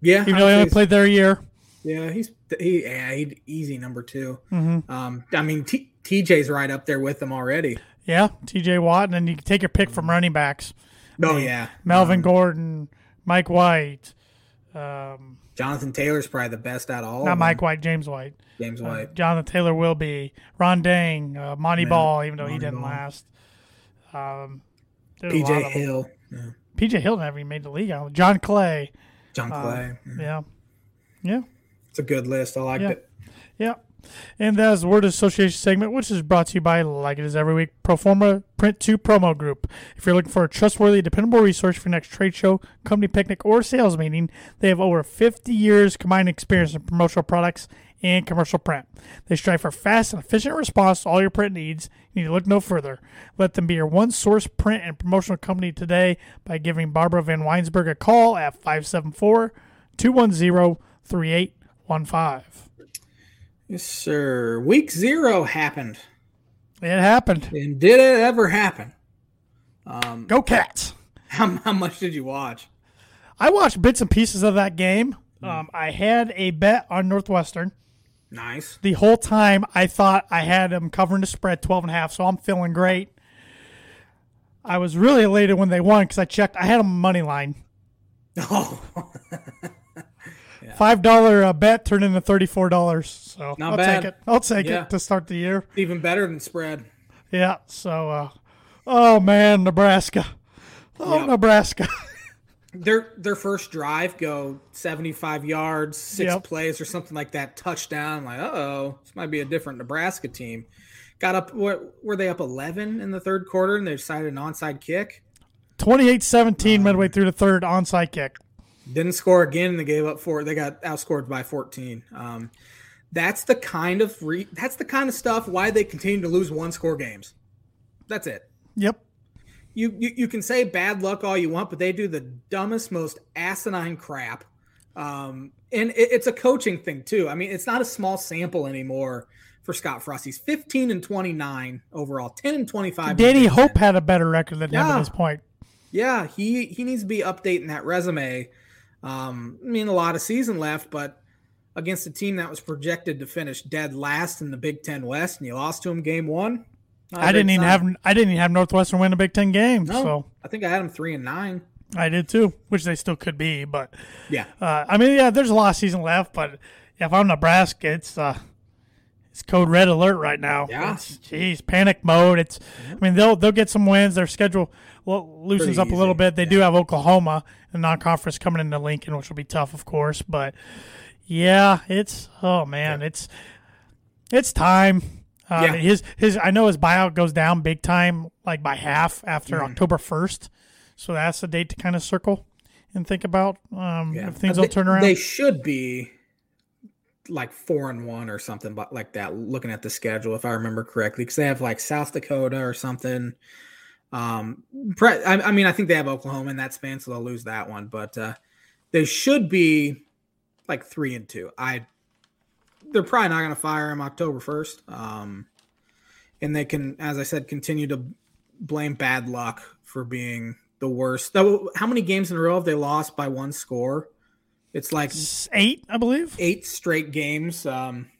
Yeah, even though he only played there a year. Yeah, he's he yeah he easy number 2 Mm-hmm. Um, I mean T, TJ's right up there with them already. Yeah, T.J. Watt, and then you can take your pick from running backs: Oh yeah, Melvin Um, Gordon, Mike White, um, Jonathan Taylor's probably the best out of all. not Mike. White, James White. James Uh, White. Jonathan Taylor will be Ron Dayne, uh, Montee Yeah, Ball, even though he didn't Ball. last. Um, there's a lot PJ. Hill, yeah. PJ Hill never even made the league. Uh, John Clay. John Uh, Clay. yeah. Yeah. Yeah. It's a good list. I liked Yeah. it. Yeah. And that's the word association segment, which is brought to you by, like it is every week, Proforma Print 2 Promo Group. If you're looking for a trustworthy, dependable resource for your next trade show, company picnic, or sales meeting, they have over 50 years combined experience in promotional products and commercial print. They strive for fast and efficient response to all your print needs. You need to look no further. Let them be your one source print and promotional company today by giving Barbara VanWynsberghe a call at 574 210 3815. Yes, sir. Week zero happened. It happened. And did it ever happen? Um, Go Cats. [laughs] how, how much did you watch? I watched bits and pieces of that game. Um, I had a bet on Northwestern. Nice. The whole time I thought I had them covering the spread 12 and a half, so I'm feeling great. I was really elated when they won because I checked. I had a money line. [laughs] Oh, [laughs] Five dollar uh, bet turned into thirty four dollars. So Not I'll bad. take it. I'll take Yeah. it to start the year. even better than spread. Yeah. So, uh, oh man, Nebraska. Oh, Yep. Nebraska. [laughs] Their their first drive go seventy five yards, six Yep. plays or something like that, touchdown. Like, uh oh, this might be a different Nebraska team. Got up. What were they up eleven in the third quarter, and they decided an onside kick. 28-17 midway through the third onside kick. Didn't score again, and they gave up four. They got outscored by fourteen. Um, that's the kind of re- that's the kind of stuff why they continue to lose one score games. That's it. Yep. you, you you can say bad luck all you want, but they do the dumbest, most asinine crap. Um, and it, it's a coaching thing too. I mean, it's not a small sample anymore for Scott Frost. He's 15 and 29 overall, 10 and 25. Danny Hope had a better record than him at this point. Yeah, he he needs to be updating that resume. Um, I mean, a lot of season left, but against a team that was projected to finish dead last in the Big Ten West, and you lost to them game one. I didn't even have I didn't even have Northwestern win a Big Ten game. No, So I think I had them three and nine. I did too, which they still could be. But Yeah, uh, I mean, yeah, there's a lot of season left. But if I'm Nebraska, it's uh, it's code red alert right now. Yeah. It's, geez, panic mode. It's. I mean, they'll they'll get some wins. Their schedule lo- loosens Pretty up a little easy, bit. They do have Oklahoma, a non-conference coming into Lincoln, which will be tough, of course. But yeah, it's oh man, it's it's time. Uh, Yeah. His his I know his buyout goes down big time, like by half after Mm-hmm. October first. So that's the date to kind of circle and think about um, Yeah. if things They- don't turn around. They should be like four and one or something, but like that. Looking at the schedule, if I remember correctly, because they have like South Dakota or something. Um, pre- I, I mean, I think they have Oklahoma in that span, so they'll lose that one. But uh, they should be like three and two. I they're probably not going to fire him October first. Um, and they can, as I said, continue to blame bad luck for being the worst. How many games in a row have they lost by one score? It's like Eight, I believe. eight straight games um,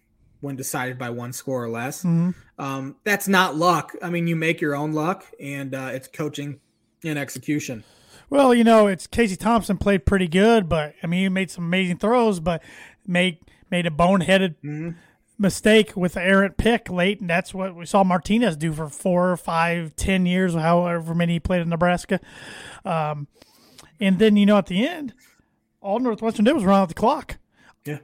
when decided by one score or less. Mhm. Um, that's not luck. I mean, you make your own luck, and uh, it's coaching and execution. Well, you know, it's Casey Thompson played pretty good, but I mean, he made some amazing throws, but made made a boneheaded Mm-hmm. mistake with the errant pick late, and that's what we saw Martinez do for four, five, ten years, however many he played in Nebraska. Um, and then you know, at the end, all Northwestern did was run out the clock. Yeah.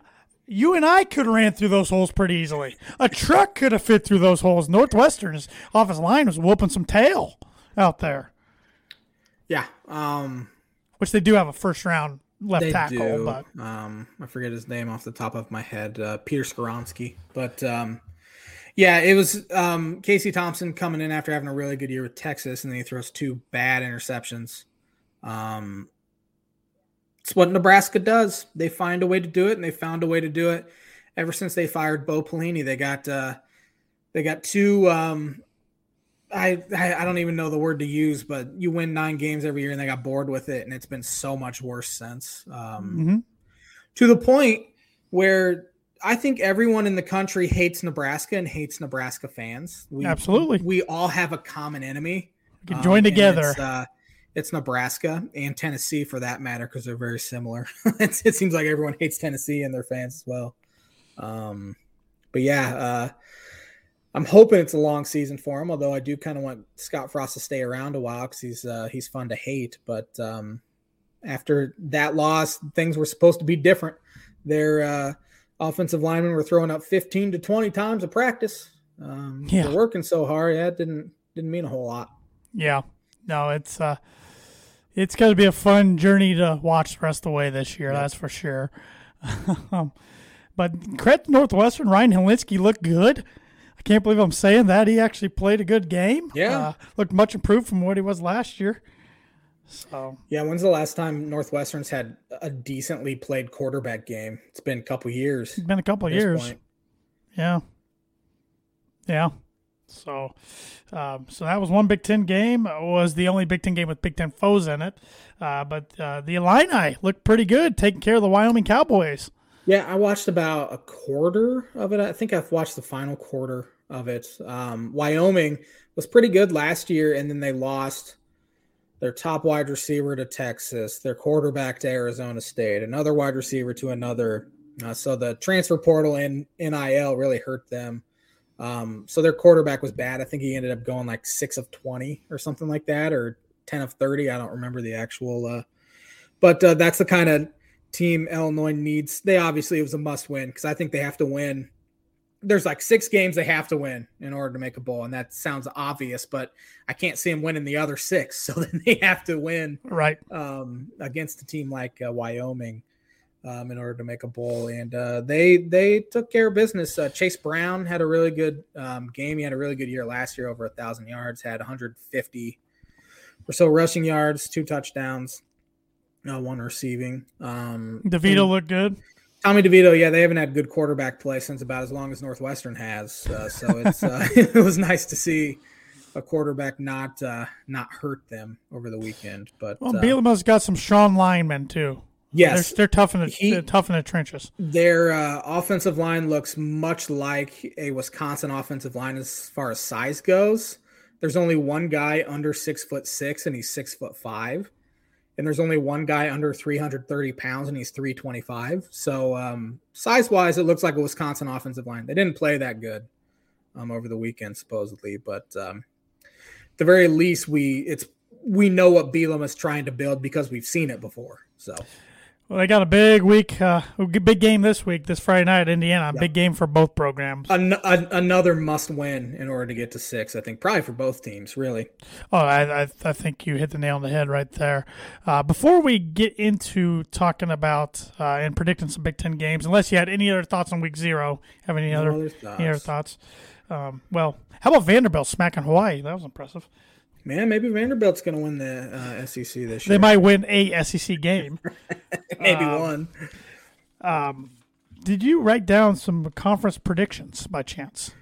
You and I could have ran through those holes pretty easily. A truck could have fit through those holes. Northwestern's offensive line was whooping some tail out there, Yeah. Um, which they do have a first round left they tackle, do. but Um, I forget his name off the top of my head. Uh, Peter Skoronski. But um, yeah, it was um, Casey Thompson coming in after having a really good year with Texas, and then he throws two bad interceptions. Um, it's what Nebraska does. They find a way to do it, and they found a way to do it ever since they fired Bo Pelini. They got uh, they got two. Um, I, I don't even know the word to use, but you win nine games every year, and they got bored with it, and it's been so much worse since. Um, mhm. to the point where I think everyone in the country hates Nebraska and hates Nebraska fans. We, Absolutely. we all have a common enemy. we can um, join and together. It's, Nebraska and Tennessee for that matter because they're very similar. [laughs] it, it seems like everyone hates Tennessee and their fans as well. Um, but yeah, uh, I'm hoping it's a long season for him. Although I do kind of want Scott Frost to stay around a while because he's uh, he's fun to hate. But um, after that loss, things were supposed to be different. Their uh, offensive linemen were throwing up 15 to 20 times a practice. Um, Yeah. They're working so hard. That didn't didn't mean a whole lot. Yeah. No, it's uh it's gonna be a fun journey to watch the rest of the way this year, that's for sure. [laughs] but credit Northwestern, Ryan Hilinski looked good. I can't believe I'm saying that. He actually played a good game. Yeah. Uh, looked much improved from what he was last year. So Yeah, when's the last time Northwestern's had a decently played quarterback game? It's been a couple years. it's been a couple at of this years. point. Yeah. Yeah. So, um, so that was one Big Ten game. It was the only Big Ten game with Big Ten foes in it. Uh, but uh, the Illini looked pretty good, taking care of the Wyoming Cowboys. Yeah, I watched about a quarter of it. I think I've watched the final quarter of it. Um, Wyoming was pretty good last year, and then they lost their top wide receiver to Texas, their quarterback to Arizona State, another wide receiver to another. Uh, so the transfer portal and NIL really hurt them. Um, so their quarterback was bad. I think he ended up going like six of 20 or something like that, or 10 of 30. I don't remember the actual, uh, but uh, that's the kind of team Illinois needs. They obviously, it was a must win because I think they have to win. There's like six games they have to win in order to make a bowl. And that sounds obvious, but I can't see them winning the other six. [laughs] So then they have to win right um, against a team like uh, Wyoming um, in order to make a bowl. And uh, they they took care of business. Uh, Chase Brown had a really good um, game. He had a really good year last year, over a thousand yards, had 150 or so rushing yards, two touchdowns, uh, one receiving. Um, DeVito looked good. Tommy DeVito, yeah, they haven't had good quarterback play since about as long as Northwestern has. Uh, so it's uh, [laughs] it was nice to see a quarterback not uh, not hurt them over the weekend. But well, uh, Bielema's got some strong linemen too. Yes, they're, they're tough in the he, they're tough in the trenches. Their uh, offensive line looks much like a Wisconsin offensive line as far as size goes. There's only one guy under six foot six, and he's six foot five. And there's only one guy under 330 pounds, and he's 325. So um, size wise, it looks like a Wisconsin offensive line. They didn't play that good um, over the weekend, supposedly, but um, at the very least, we it's we know what Bielema is trying to build because we've seen it before. So well, they got a big week, uh, big game this week, this Friday night, at Indiana. Yep. Big game for both programs. An- an- another must win in order to get to six. I think probably for both teams, really. Oh, I, I, I think you hit the nail on the head right there. Uh, before we get into talking about uh, and predicting some Big Ten games, unless you had any other thoughts on Week Zero, have any other, other thoughts? Any other thoughts? Um, well, how about Vanderbilt smacking Hawaii? That was impressive. Man, maybe Vanderbilt's going to win the uh, SEC this year. They might win a SEC game. [laughs] maybe um, one. Um, did you write down some conference predictions by chance?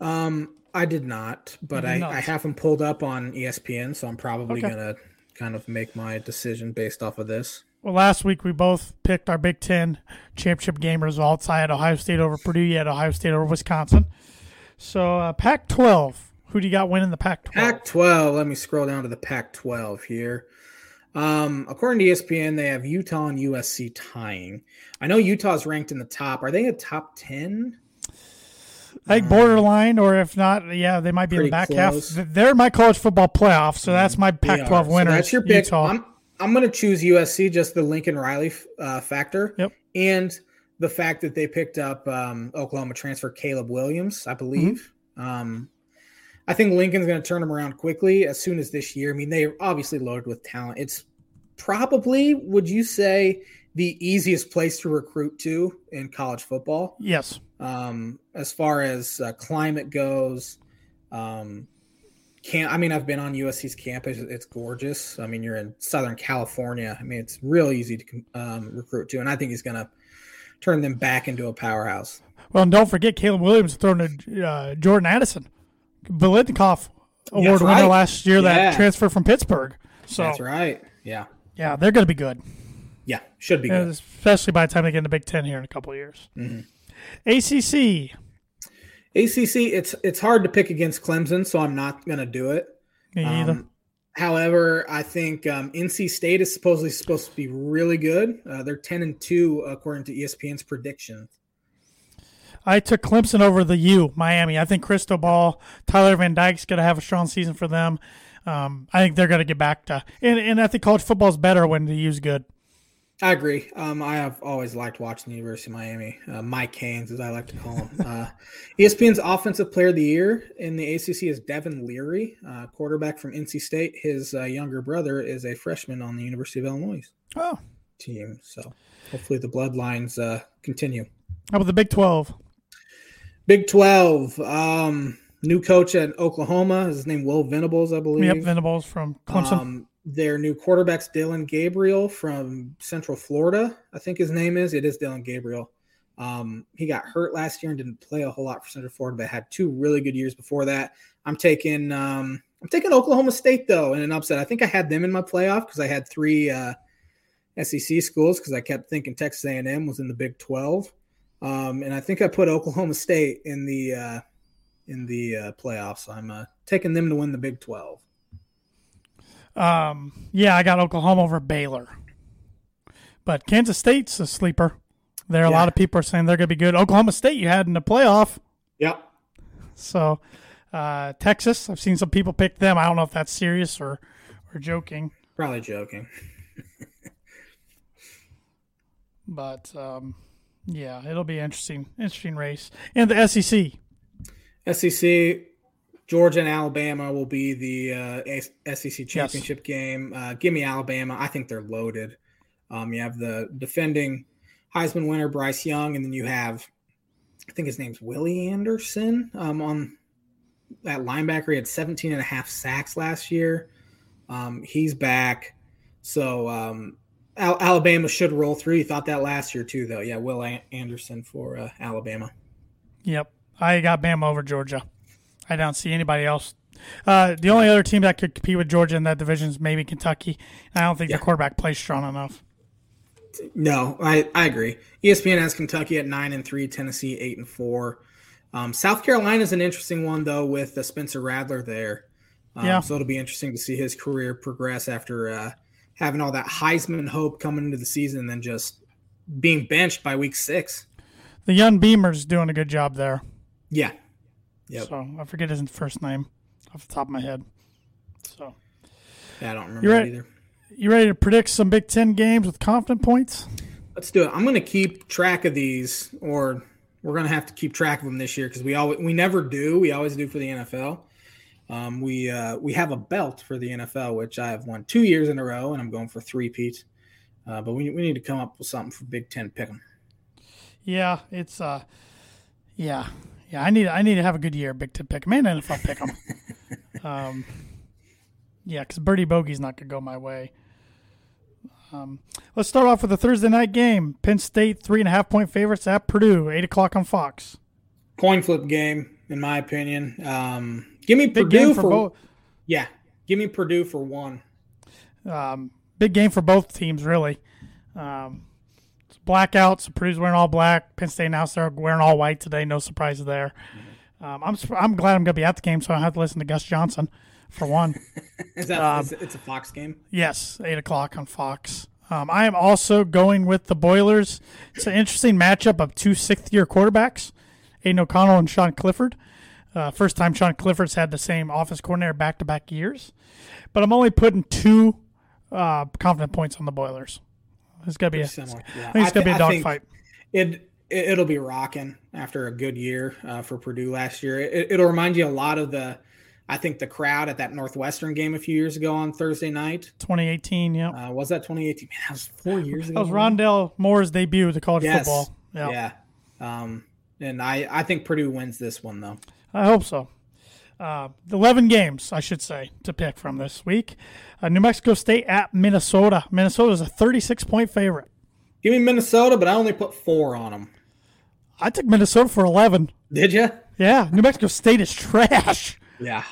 Um, I did not, but did I, not. I have them pulled up on ESPN, so I'm probably okay. going to kind of make my decision based off of this. Well, last week we both picked our Big Ten championship game results. I had Ohio State over Purdue. You had Ohio State over Wisconsin. So uh, Pac-12 who do you got winning the Pac 12? Pac 12. Let me scroll down to the Pac 12 here. Um, according to ESPN, they have Utah and USC tying. I know Utah's ranked in the top. Are they a top 10? Like um, borderline, or if not, yeah, they might be in the back close. half. They're my college football playoff, so that's my Pac 12 winner. So that's your pick. Utah. I'm, I'm going to choose USC, just the Lincoln Riley uh, factor. Yep. And the fact that they picked up um, Oklahoma transfer Caleb Williams, I believe. Mm-hmm. Um, I think Lincoln's going to turn them around quickly as soon as this year. I mean, they're obviously loaded with talent. It's probably, would you say, the easiest place to recruit to in college football? Yes. Um, as far as uh, climate goes, um, can't. I mean, I've been on USC's campus. It's gorgeous. I mean, you're in Southern California. I mean, it's real easy to um, recruit to, and I think he's going to turn them back into a powerhouse. Well, and don't forget Caleb Williams throwing to uh, Jordan Addison. Biletnikoff award winner last year yeah. that transferred from Pittsburgh. So that's right. Yeah. Yeah, they're going to be good. Yeah, should be good. Especially by the time they get into the Big Ten here in a couple of years. Mm-hmm. ACC. ACC, it's it's hard to pick against Clemson, so I'm not going to do it. Me either. Um, however, I think um, NC State is supposedly supposed to be really good. Uh, they're ten and two according to ESPN's predictions. I took Clemson over the U, Miami. I think Cristobal, Tyler Van Dyke's going to have a strong season for them. Um, I think they're going to get back to, and, and I think college football is better when the U's good. I agree. Um, I have always liked watching the University of Miami. Uh, Mike Haynes, as I like to call him. [laughs] Uh, ESPN's Offensive Player of the Year in the ACC is Devin Leary, uh, quarterback from NC State. His uh, younger brother is a freshman on the University of Illinois oh. team. So hopefully the bloodlines uh, continue. How about the Big 12? Big 12. Um, new coach at Oklahoma. His name Will Venables, I believe. Yep, Venables from Clemson. Um, their new quarterback's Dillon Gabriel from Central Florida. I think his name is. It is Dillon Gabriel. Um, he got hurt last year and didn't play a whole lot for Central Florida, but had two really good years before that. I'm taking um, I'm taking Oklahoma State though in an upset. I think I had them in my playoff because I had three uh, SEC schools because I kept thinking Texas A&M was in the Big 12, um, and I think I put [laughs] Oklahoma State in the uh, in the uh, playoffs. I'm uh, taking them to win the Big 12. Um, yeah, I got Oklahoma over Baylor, but Kansas State's a sleeper. There, a lot of people are saying they're going to be good. Oklahoma State, you had in the playoff, Yep. so uh, Texas. I've seen some people pick them. I don't know if that's serious or or joking, Probably joking. [laughs] but um, yeah, it'll be interesting, interesting race. And the SEC, SEC, Georgia and Alabama will be the uh, SEC championship game. Uh, give me Alabama. I think they're loaded. Um, you have the defending Heisman winner Bryce Young, and then you have, I think his name's Willie Anderson um, on that linebacker. He had 17 and a half sacks last year. Um, he's back. So um, Al- Alabama should roll through. You thought that last year too, though. Yeah, Will An- Anderson for uh, Alabama. Yep, I got Bama over Georgia. I don't see anybody else. Uh, the only other team that could compete with Georgia in that division is maybe Kentucky. I don't think Yeah. the quarterback plays strong enough. No, I, I agree. ESPN has Kentucky at nine and three, Tennessee eight and four. Um, South Carolina is an interesting one though with uh, Spencer Rattler there. Um, Yeah. So it'll be interesting to see his career progress after uh, having all that Heisman hope coming into the season and then just being benched by week six. The young Beamer's doing a good job there. Yeah. Yep. So I forget his first name off the top of my head. So Yeah, I don't remember You're either. you ready to predict some Big Ten games with confident points? Let's do it. I'm going to keep track of these, or we're going to have to keep track of them this year because we always we never do. We always do for the NFL. Um, we uh, we have a belt for the NFL, which I have won two years in a row, and I'm going for three Pete. Uh, but we, we need to come up with something for Big Ten Pick'em. Yeah, it's uh, yeah, yeah. I need I need to have a good year, Big Ten pick 'em and NFL pick 'em. [laughs] um, yeah, because Birdie Bogey's not gonna go my way. Um, let's start off with the Thursday night game. Penn State three and a half point favorites at Purdue, eight o'clock on Fox. Coin flip game, in my opinion. Um, give me Big Purdue for, for both. yeah. Give me Purdue for one. Um, big game for both teams, really. Um, it's blackouts. Purdue's wearing all black. Penn State now they're wearing all white today. No surprises there. Um, I'm I'm glad I'm gonna be at the game, so I don't have to listen to Gus Johnson for one. [laughs] Is that Um, is it- it's a Fox game? Yes, eight o'clock on Fox. Um, I am also going with the Boilers. It's an interesting matchup of two sixth-year quarterbacks, Aidan O'Connell and Sean Clifford. Uh, first time Sean Clifford's had the same office coordinator back-to-back years, but I'm only putting two uh, confident points on the Boilers. It's gonna be a, I Similar. Yeah. think it's gonna be a I dogfight. It, it it'll be rocking after a good year uh, for Purdue last year. It, it'll remind you a lot of the, I think the crowd at that Northwestern game a few years ago on Thursday night. 2018. Yeah, Uh, was that 2018? Man, that was four years ago. that was Rondale Moore's debut to college Yes. football. Yep. Yeah. Um, and I I think Purdue wins this one though. I hope so. Uh, 11 games, I should say, to pick from this week. Uh, New Mexico State at Minnesota. Minnesota is a 36 point favorite. Give me Minnesota, but I only put four on them. I took Minnesota for 11. Did you? Yeah, New Mexico State is [laughs] trash. Yeah.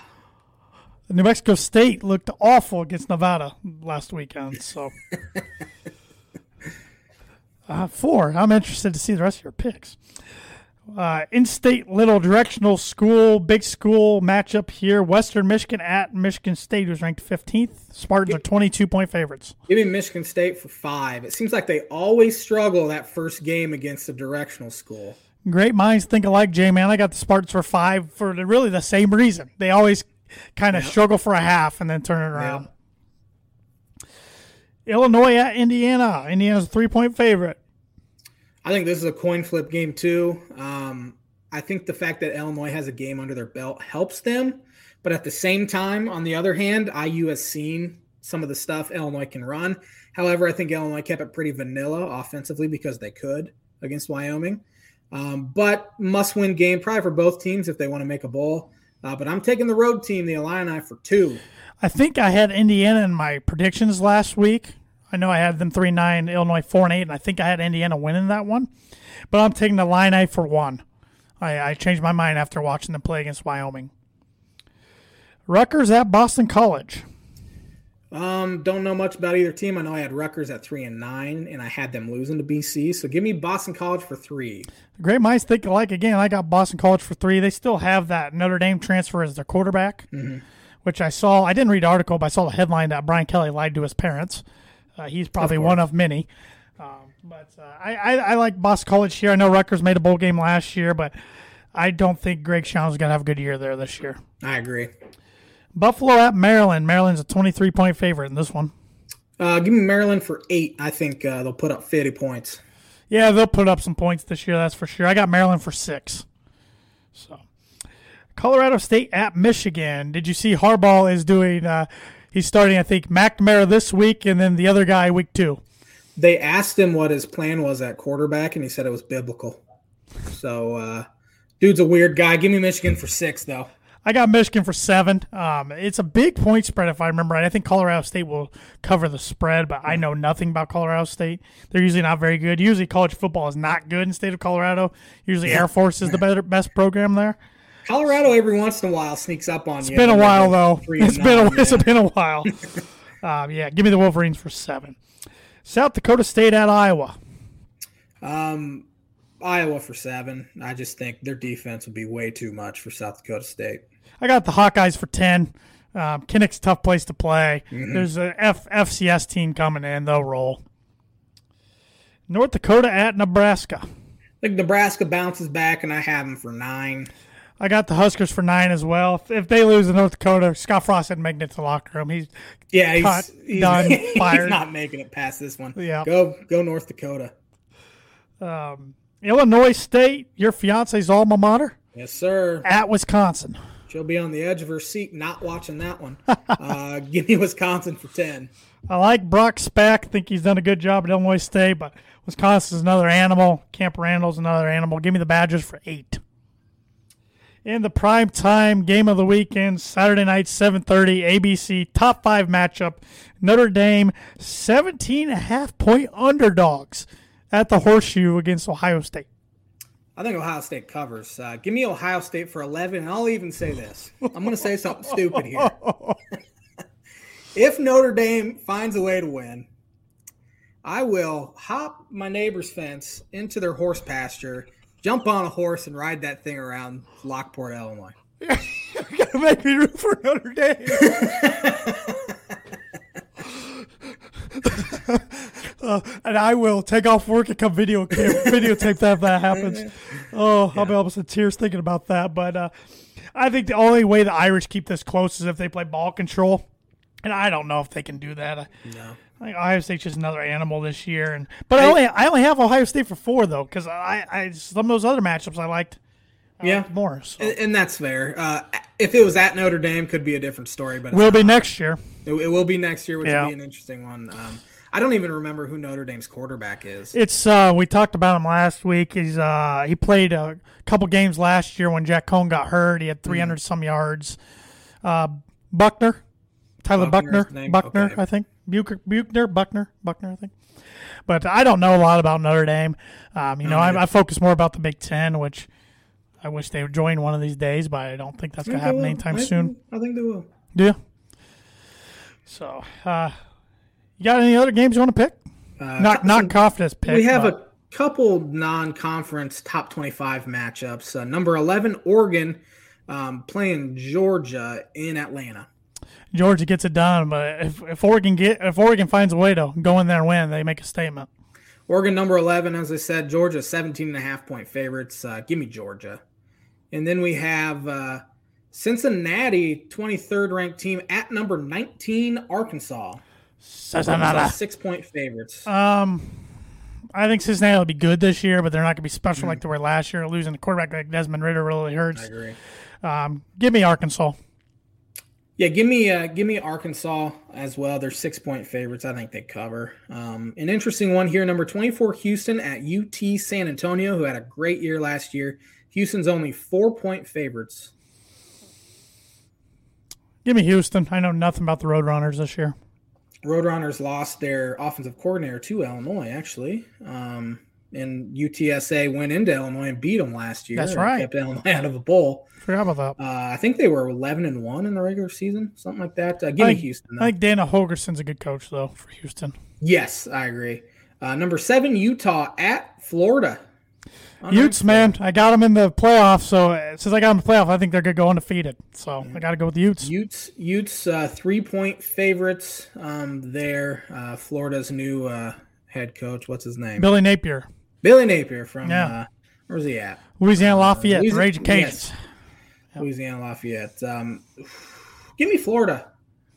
New Mexico State looked awful against Nevada last weekend. So, [laughs] uh, four. I'm interested to see the rest of your picks. Uh, in-state little directional school, big school matchup here. Western Michigan at Michigan State, who's ranked 15th. Spartans are 22 point favorites. Give me Michigan State for five. It seems like they always struggle that first game against a directional school. Great minds think alike, J man. I got the Spartans for five for the, really the same reason. They always kind of struggle for a half and then turn it around. Illinois at Indiana. Indiana's a three point favorite. I think this is a coin flip game too. Um, I think the fact that Illinois has a game under their belt helps them, but at the same time, on the other hand, IU has seen some of the stuff Illinois can run. However, I think Illinois kept it pretty vanilla offensively because they could against Wyoming. Um, but must-win game probably for both teams if they want to make a bowl. Uh, but I'm taking the road team, the Illini, for two. I think I had Indiana in my predictions last week. I know I had them three nine, Illinois four and eight, and I think I had Indiana winning that one. But I'm taking the Illini for one. I, I changed my mind after watching them play against Wyoming. Rutgers at Boston College. Um, don't know much about either team. I know I had Rutgers at three and nine, and I had them losing to BC. So give me Boston College for three. Great minds think alike. Again, I got Boston College for three. They still have that Notre Dame transfer as their quarterback, Mm-hmm. which I saw. I didn't read the article, but I saw the headline that Brian Kelly lied to his parents. Uh, he's probably one of many. Um, but uh, I, I, I like Boston College here. I know Rutgers made a bowl game last year, but I don't think Greg Schiano's going to have a good year there this year. I agree. Buffalo at Maryland. Maryland's a 23 point favorite in this one. Uh, give me Maryland for eight. I think uh, they'll put up 50 points. Yeah, they'll put up some points this year, that's for sure. I got Maryland for six. So, Colorado State at Michigan. Did you see Harbaugh is doing? Uh, he's starting, I think, McNamara this week, and then the other guy week two. They asked him what his plan was at quarterback, and he said it was biblical. So, uh, dude's a weird guy. Give me Michigan for six, though. I got Michigan for seven. Um, it's a big point spread if I remember right. I think Colorado State will cover the spread, but I know nothing about Colorado State. They're usually not very good. Usually, college football is not good in the state of Colorado. Usually, Air Force is the better best program there. Colorado every once in a while sneaks up on It's you. been a while though. It's been a, it's been a while. [laughs] um, yeah, give me the Wolverines for seven. South Dakota State at Iowa. Um, Iowa for seven. I just think their defense would be way too much for South Dakota State. I got the Hawkeyes for ten. Um, Kinnick's a tough place to play. Mm-hmm. There's a F, FCS team coming in. They'll roll. North Dakota at Nebraska. I think Nebraska bounces back, and I have them for nine. I got the Huskers for nine as well. If, if they lose to North Dakota, Scott Frost didn't make it to the locker room. He's Yeah, he's, Cut, he's, done, [laughs] he's fired. not making it past this one. Yeah. Go go North Dakota. um, Illinois State, your fiance's alma mater, Yes, sir. at Wisconsin. She'll be on the edge of her seat, not watching that one. [laughs] uh, give me Wisconsin for ten. I like Brock Spack. Think he's done a good job at Illinois State, but Wisconsin's another animal. Camp Randall's another animal. Give me the Badgers for eight. In the prime time game of the weekend, Saturday night, 7:30, ABC top five matchup. Notre Dame, 17 and a half point underdogs at the Horseshoe against Ohio State. I think Ohio State covers. Uh, give me Ohio State for 11, and I'll even say this. I'm going to say something stupid here. [laughs] if Notre Dame finds a way to win, I will hop my neighbor's fence into their horse pasture, jump on a horse, and ride that thing around Lockport, Illinois. Yeah, [laughs] Gotta make me root for Notre Dame. [laughs] Uh, and I will take off work and come video videotape that if that happens. [laughs] Oh, I'll be almost in tears thinking about that. But uh, I think the only way the Irish keep this close is if they play ball control, and I don't know if they can do that. No. I think Ohio State's just another animal this year, and but I, only I only have Ohio State for four though because I, I some of those other matchups I liked. I Yeah. liked more. So. And, and that's fair. Uh, if it was at Notre Dame, could be a different story, but Will be next year. It, it will be next year, which Yeah. will be an interesting one. Um, I don't even remember who Notre Dame's quarterback is. It's uh, we talked about him last week. He's uh, he played a couple games last year when Jack Coan got hurt. He had 300 some yards. Uh, Buckner, Tyler Buckner's Buckner, name? Buckner, Okay. I think Buchner, Buchner, Buckner, Buckner, I think. But I don't know a lot about Notre Dame. Um, you know, I. I focus more about the Big Ten, which I wish they would join one of these days, but I don't think that's gonna happen anytime I soon. think- I think they will. Do you? So, uh, you got any other games you want to pick? Uh, Not some- not confidence pick. we have but- a couple non-conference top 25 matchups. Uh, number 11, Oregon um, playing Georgia in Atlanta. Georgia gets it done, but if, if Oregon get if Oregon finds a way to go in there and win, they make a statement. Oregon number 11, as I said, Georgia 17 and a half point favorites. Uh, give me Georgia. And then we have uh, Cincinnati, 23rd ranked team at number 19, Arkansas. Cincinnati. Six point favorites. Um, I think Cincinnati will be good this year, but they're not going to be special Mm. like they were last year. Losing a quarterback like Desmond Ridder really hurts. I agree. Um, give me Arkansas. Yeah, give me uh, give me Arkansas as well. They're six point favorites. I think they cover. Um, an interesting one here, number twenty four, Houston at UT San Antonio, who had a great year last year. Houston's only four point favorites. Give me Houston. I know nothing about the Roadrunners this year. Roadrunners lost their offensive coordinator to Illinois, actually. Um, and UTSA went into Illinois and beat them last year. That's right. Kept Illinois [laughs] out of a bowl. Forgot about that. Uh, I think they were 11 and 1 in the regular season, something like that. Uh, give me think- Houston. I think Dana Holgorsen's a good coach though for Houston. yes, I agree. Uh, number seven, Utah at Florida. Utes, man, I got them in the playoffs. So uh, since I got them in the playoff, I think they're gonna go undefeated. So I got to go with the Utes. Utes, Utes, uh, three point favorites um, there. Uh, Florida's new uh, head coach. What's his name? Billy Napier, Billy Napier from Yeah. uh, where's he at? Louisiana Lafayette, the Louisi- Raging yes. Cajuns. Louisiana Lafayette. Um, give me Florida.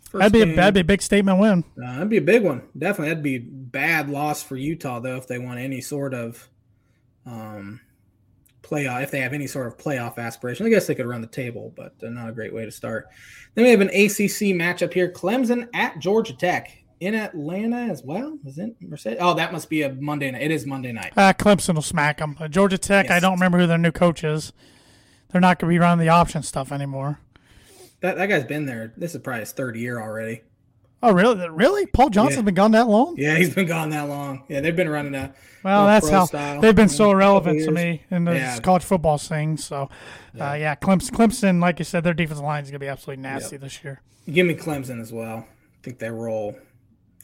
First That'd be a, that'd be a big statement win. Uh, that'd be a big one. Definitely, that'd be a bad loss for Utah though if they want any sort of um, playoff. If they have any sort of playoff aspiration, I guess they could run the table, but uh, not a great way to start. Then we have an ACC matchup here: Clemson at Georgia Tech in Atlanta as well. Is it Mercedes? Oh, that must be a Monday night. It is Monday night. Uh, Clemson will smack them. Uh, Georgia Tech, I don't remember who their new coach is. They're not going to be running the option stuff anymore. That that guy's been there. This is probably his third year already. Oh, really? Really? Paul Johnson's Yeah. been gone that long? Yeah, he's been gone that long. Yeah, they've been running a Well, that's how style. they've been so irrelevant to me in the Yeah. college football thing. So, uh, yeah, Clemson, Clemson, like you said, their defensive line is going to be absolutely nasty this year. Give me Clemson as well. I think they roll.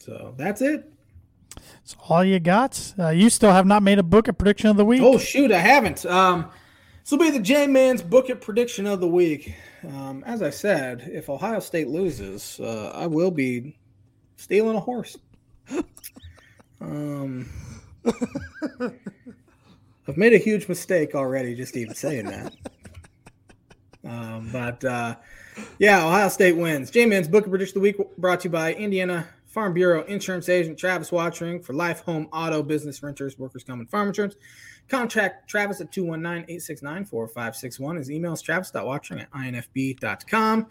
So that's it. That's all you got. Uh, you still have not made a book of prediction of the week. Oh shoot, I haven't. Um, this will be the J Man's book it prediction of the week. Um, as I said, if Ohio State loses, uh, I will be stealing a horse. [gasps] um, I've made a huge mistake already, just even saying that. Um, but uh, yeah, Ohio State wins. J Man's book of prediction of the week brought to you by Indiana Farm Bureau Insurance Agent Travis Wottring for life, home, auto, business, renters, workers' comp, and farm insurance. Contact Travis at 219-869-4561. His email is travis.wottring at infb.com.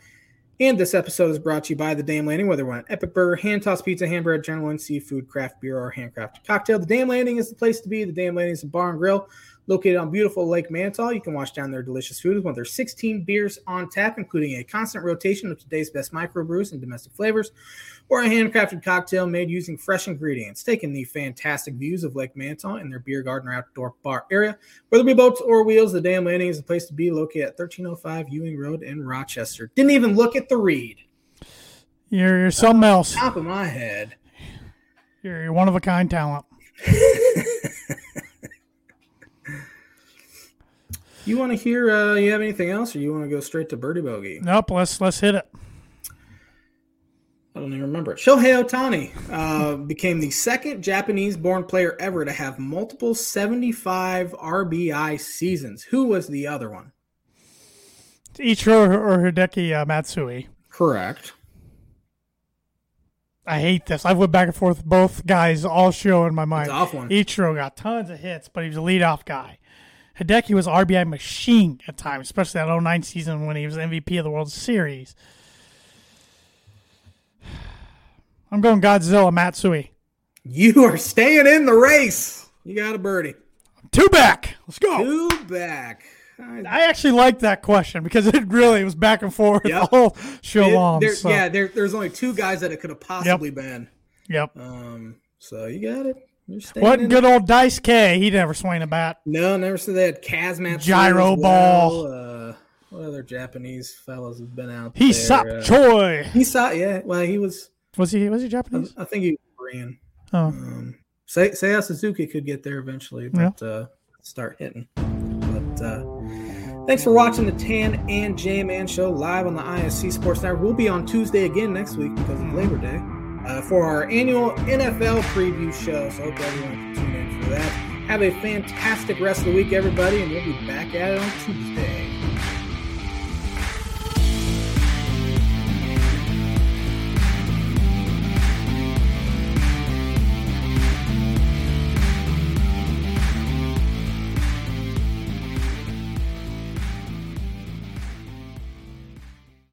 And this episode is brought to you by The Dam Landing, whether we're on Epic Burger, Hand Toss Pizza, hand Hamburger, General and Seafood, Craft Beer, or Handcrafted Cocktail. The Dam Landing is the place to be. The Dam Landing is a bar and grill located on beautiful Lake Manitou. You can wash down their delicious food with one of their 16 beers on tap, including a constant rotation of today's best microbrews and domestic flavors, or a handcrafted cocktail made using fresh ingredients. Taking the fantastic views of Lake Manitou in their beer garden or outdoor bar area. Whether it be boats or wheels, the Dam Landing is the place to be, located at 1305 Ewing Road in Rochester. Didn't even look at the read. You're, you're something else. Top of my head. You're, you're one of a kind talent. [laughs] You want to hear? Uh, you have anything else, or you want to go straight to Birdie Bogey? Nope. Let's let's hit it. I don't even remember it. Shohei Ohtani uh, became the second Japanese-born player ever to have multiple 75 RBI seasons. Who was the other one? Ichiro or Hideki uh, Matsui. Correct. I hate this. I've went back and forth both guys all show in my mind. It's tough one. Ichiro got tons of hits, but he was a leadoff guy. Hideki was RBI machine at times, especially that 09 season when he was MVP of the World Series. [sighs] I'm going Godzilla Matsui. You are staying in the race. You got a birdie. Two back. Let's go. Two back. I- actually liked that question because it really was back and forth Yep. the whole show It- long. there- so, Yeah, there, there's only two guys that it could have possibly been. Yep. Um, so you got it. You're What in good old Dice K? He never swung a bat. No, never said that. Kazmat Gyro ball. Uh, what other Japanese fellows have been out He there? sop Uh, Choi. he saw. Yeah. Well, he was. Was he? Was he Japanese? I think he was Korean. Oh, Um, Say Seiya Suzuki could get there eventually, but uh, start hitting. But uh, thanks for watching the Tan and J Man Show live on the ISC Sports Network. We'll be on Tuesday again next week because of Labor Day uh, for our annual NFL preview show. So hope everyone can tune in for that. Have a fantastic rest of the week, everybody, and we'll be back at it on Tuesday.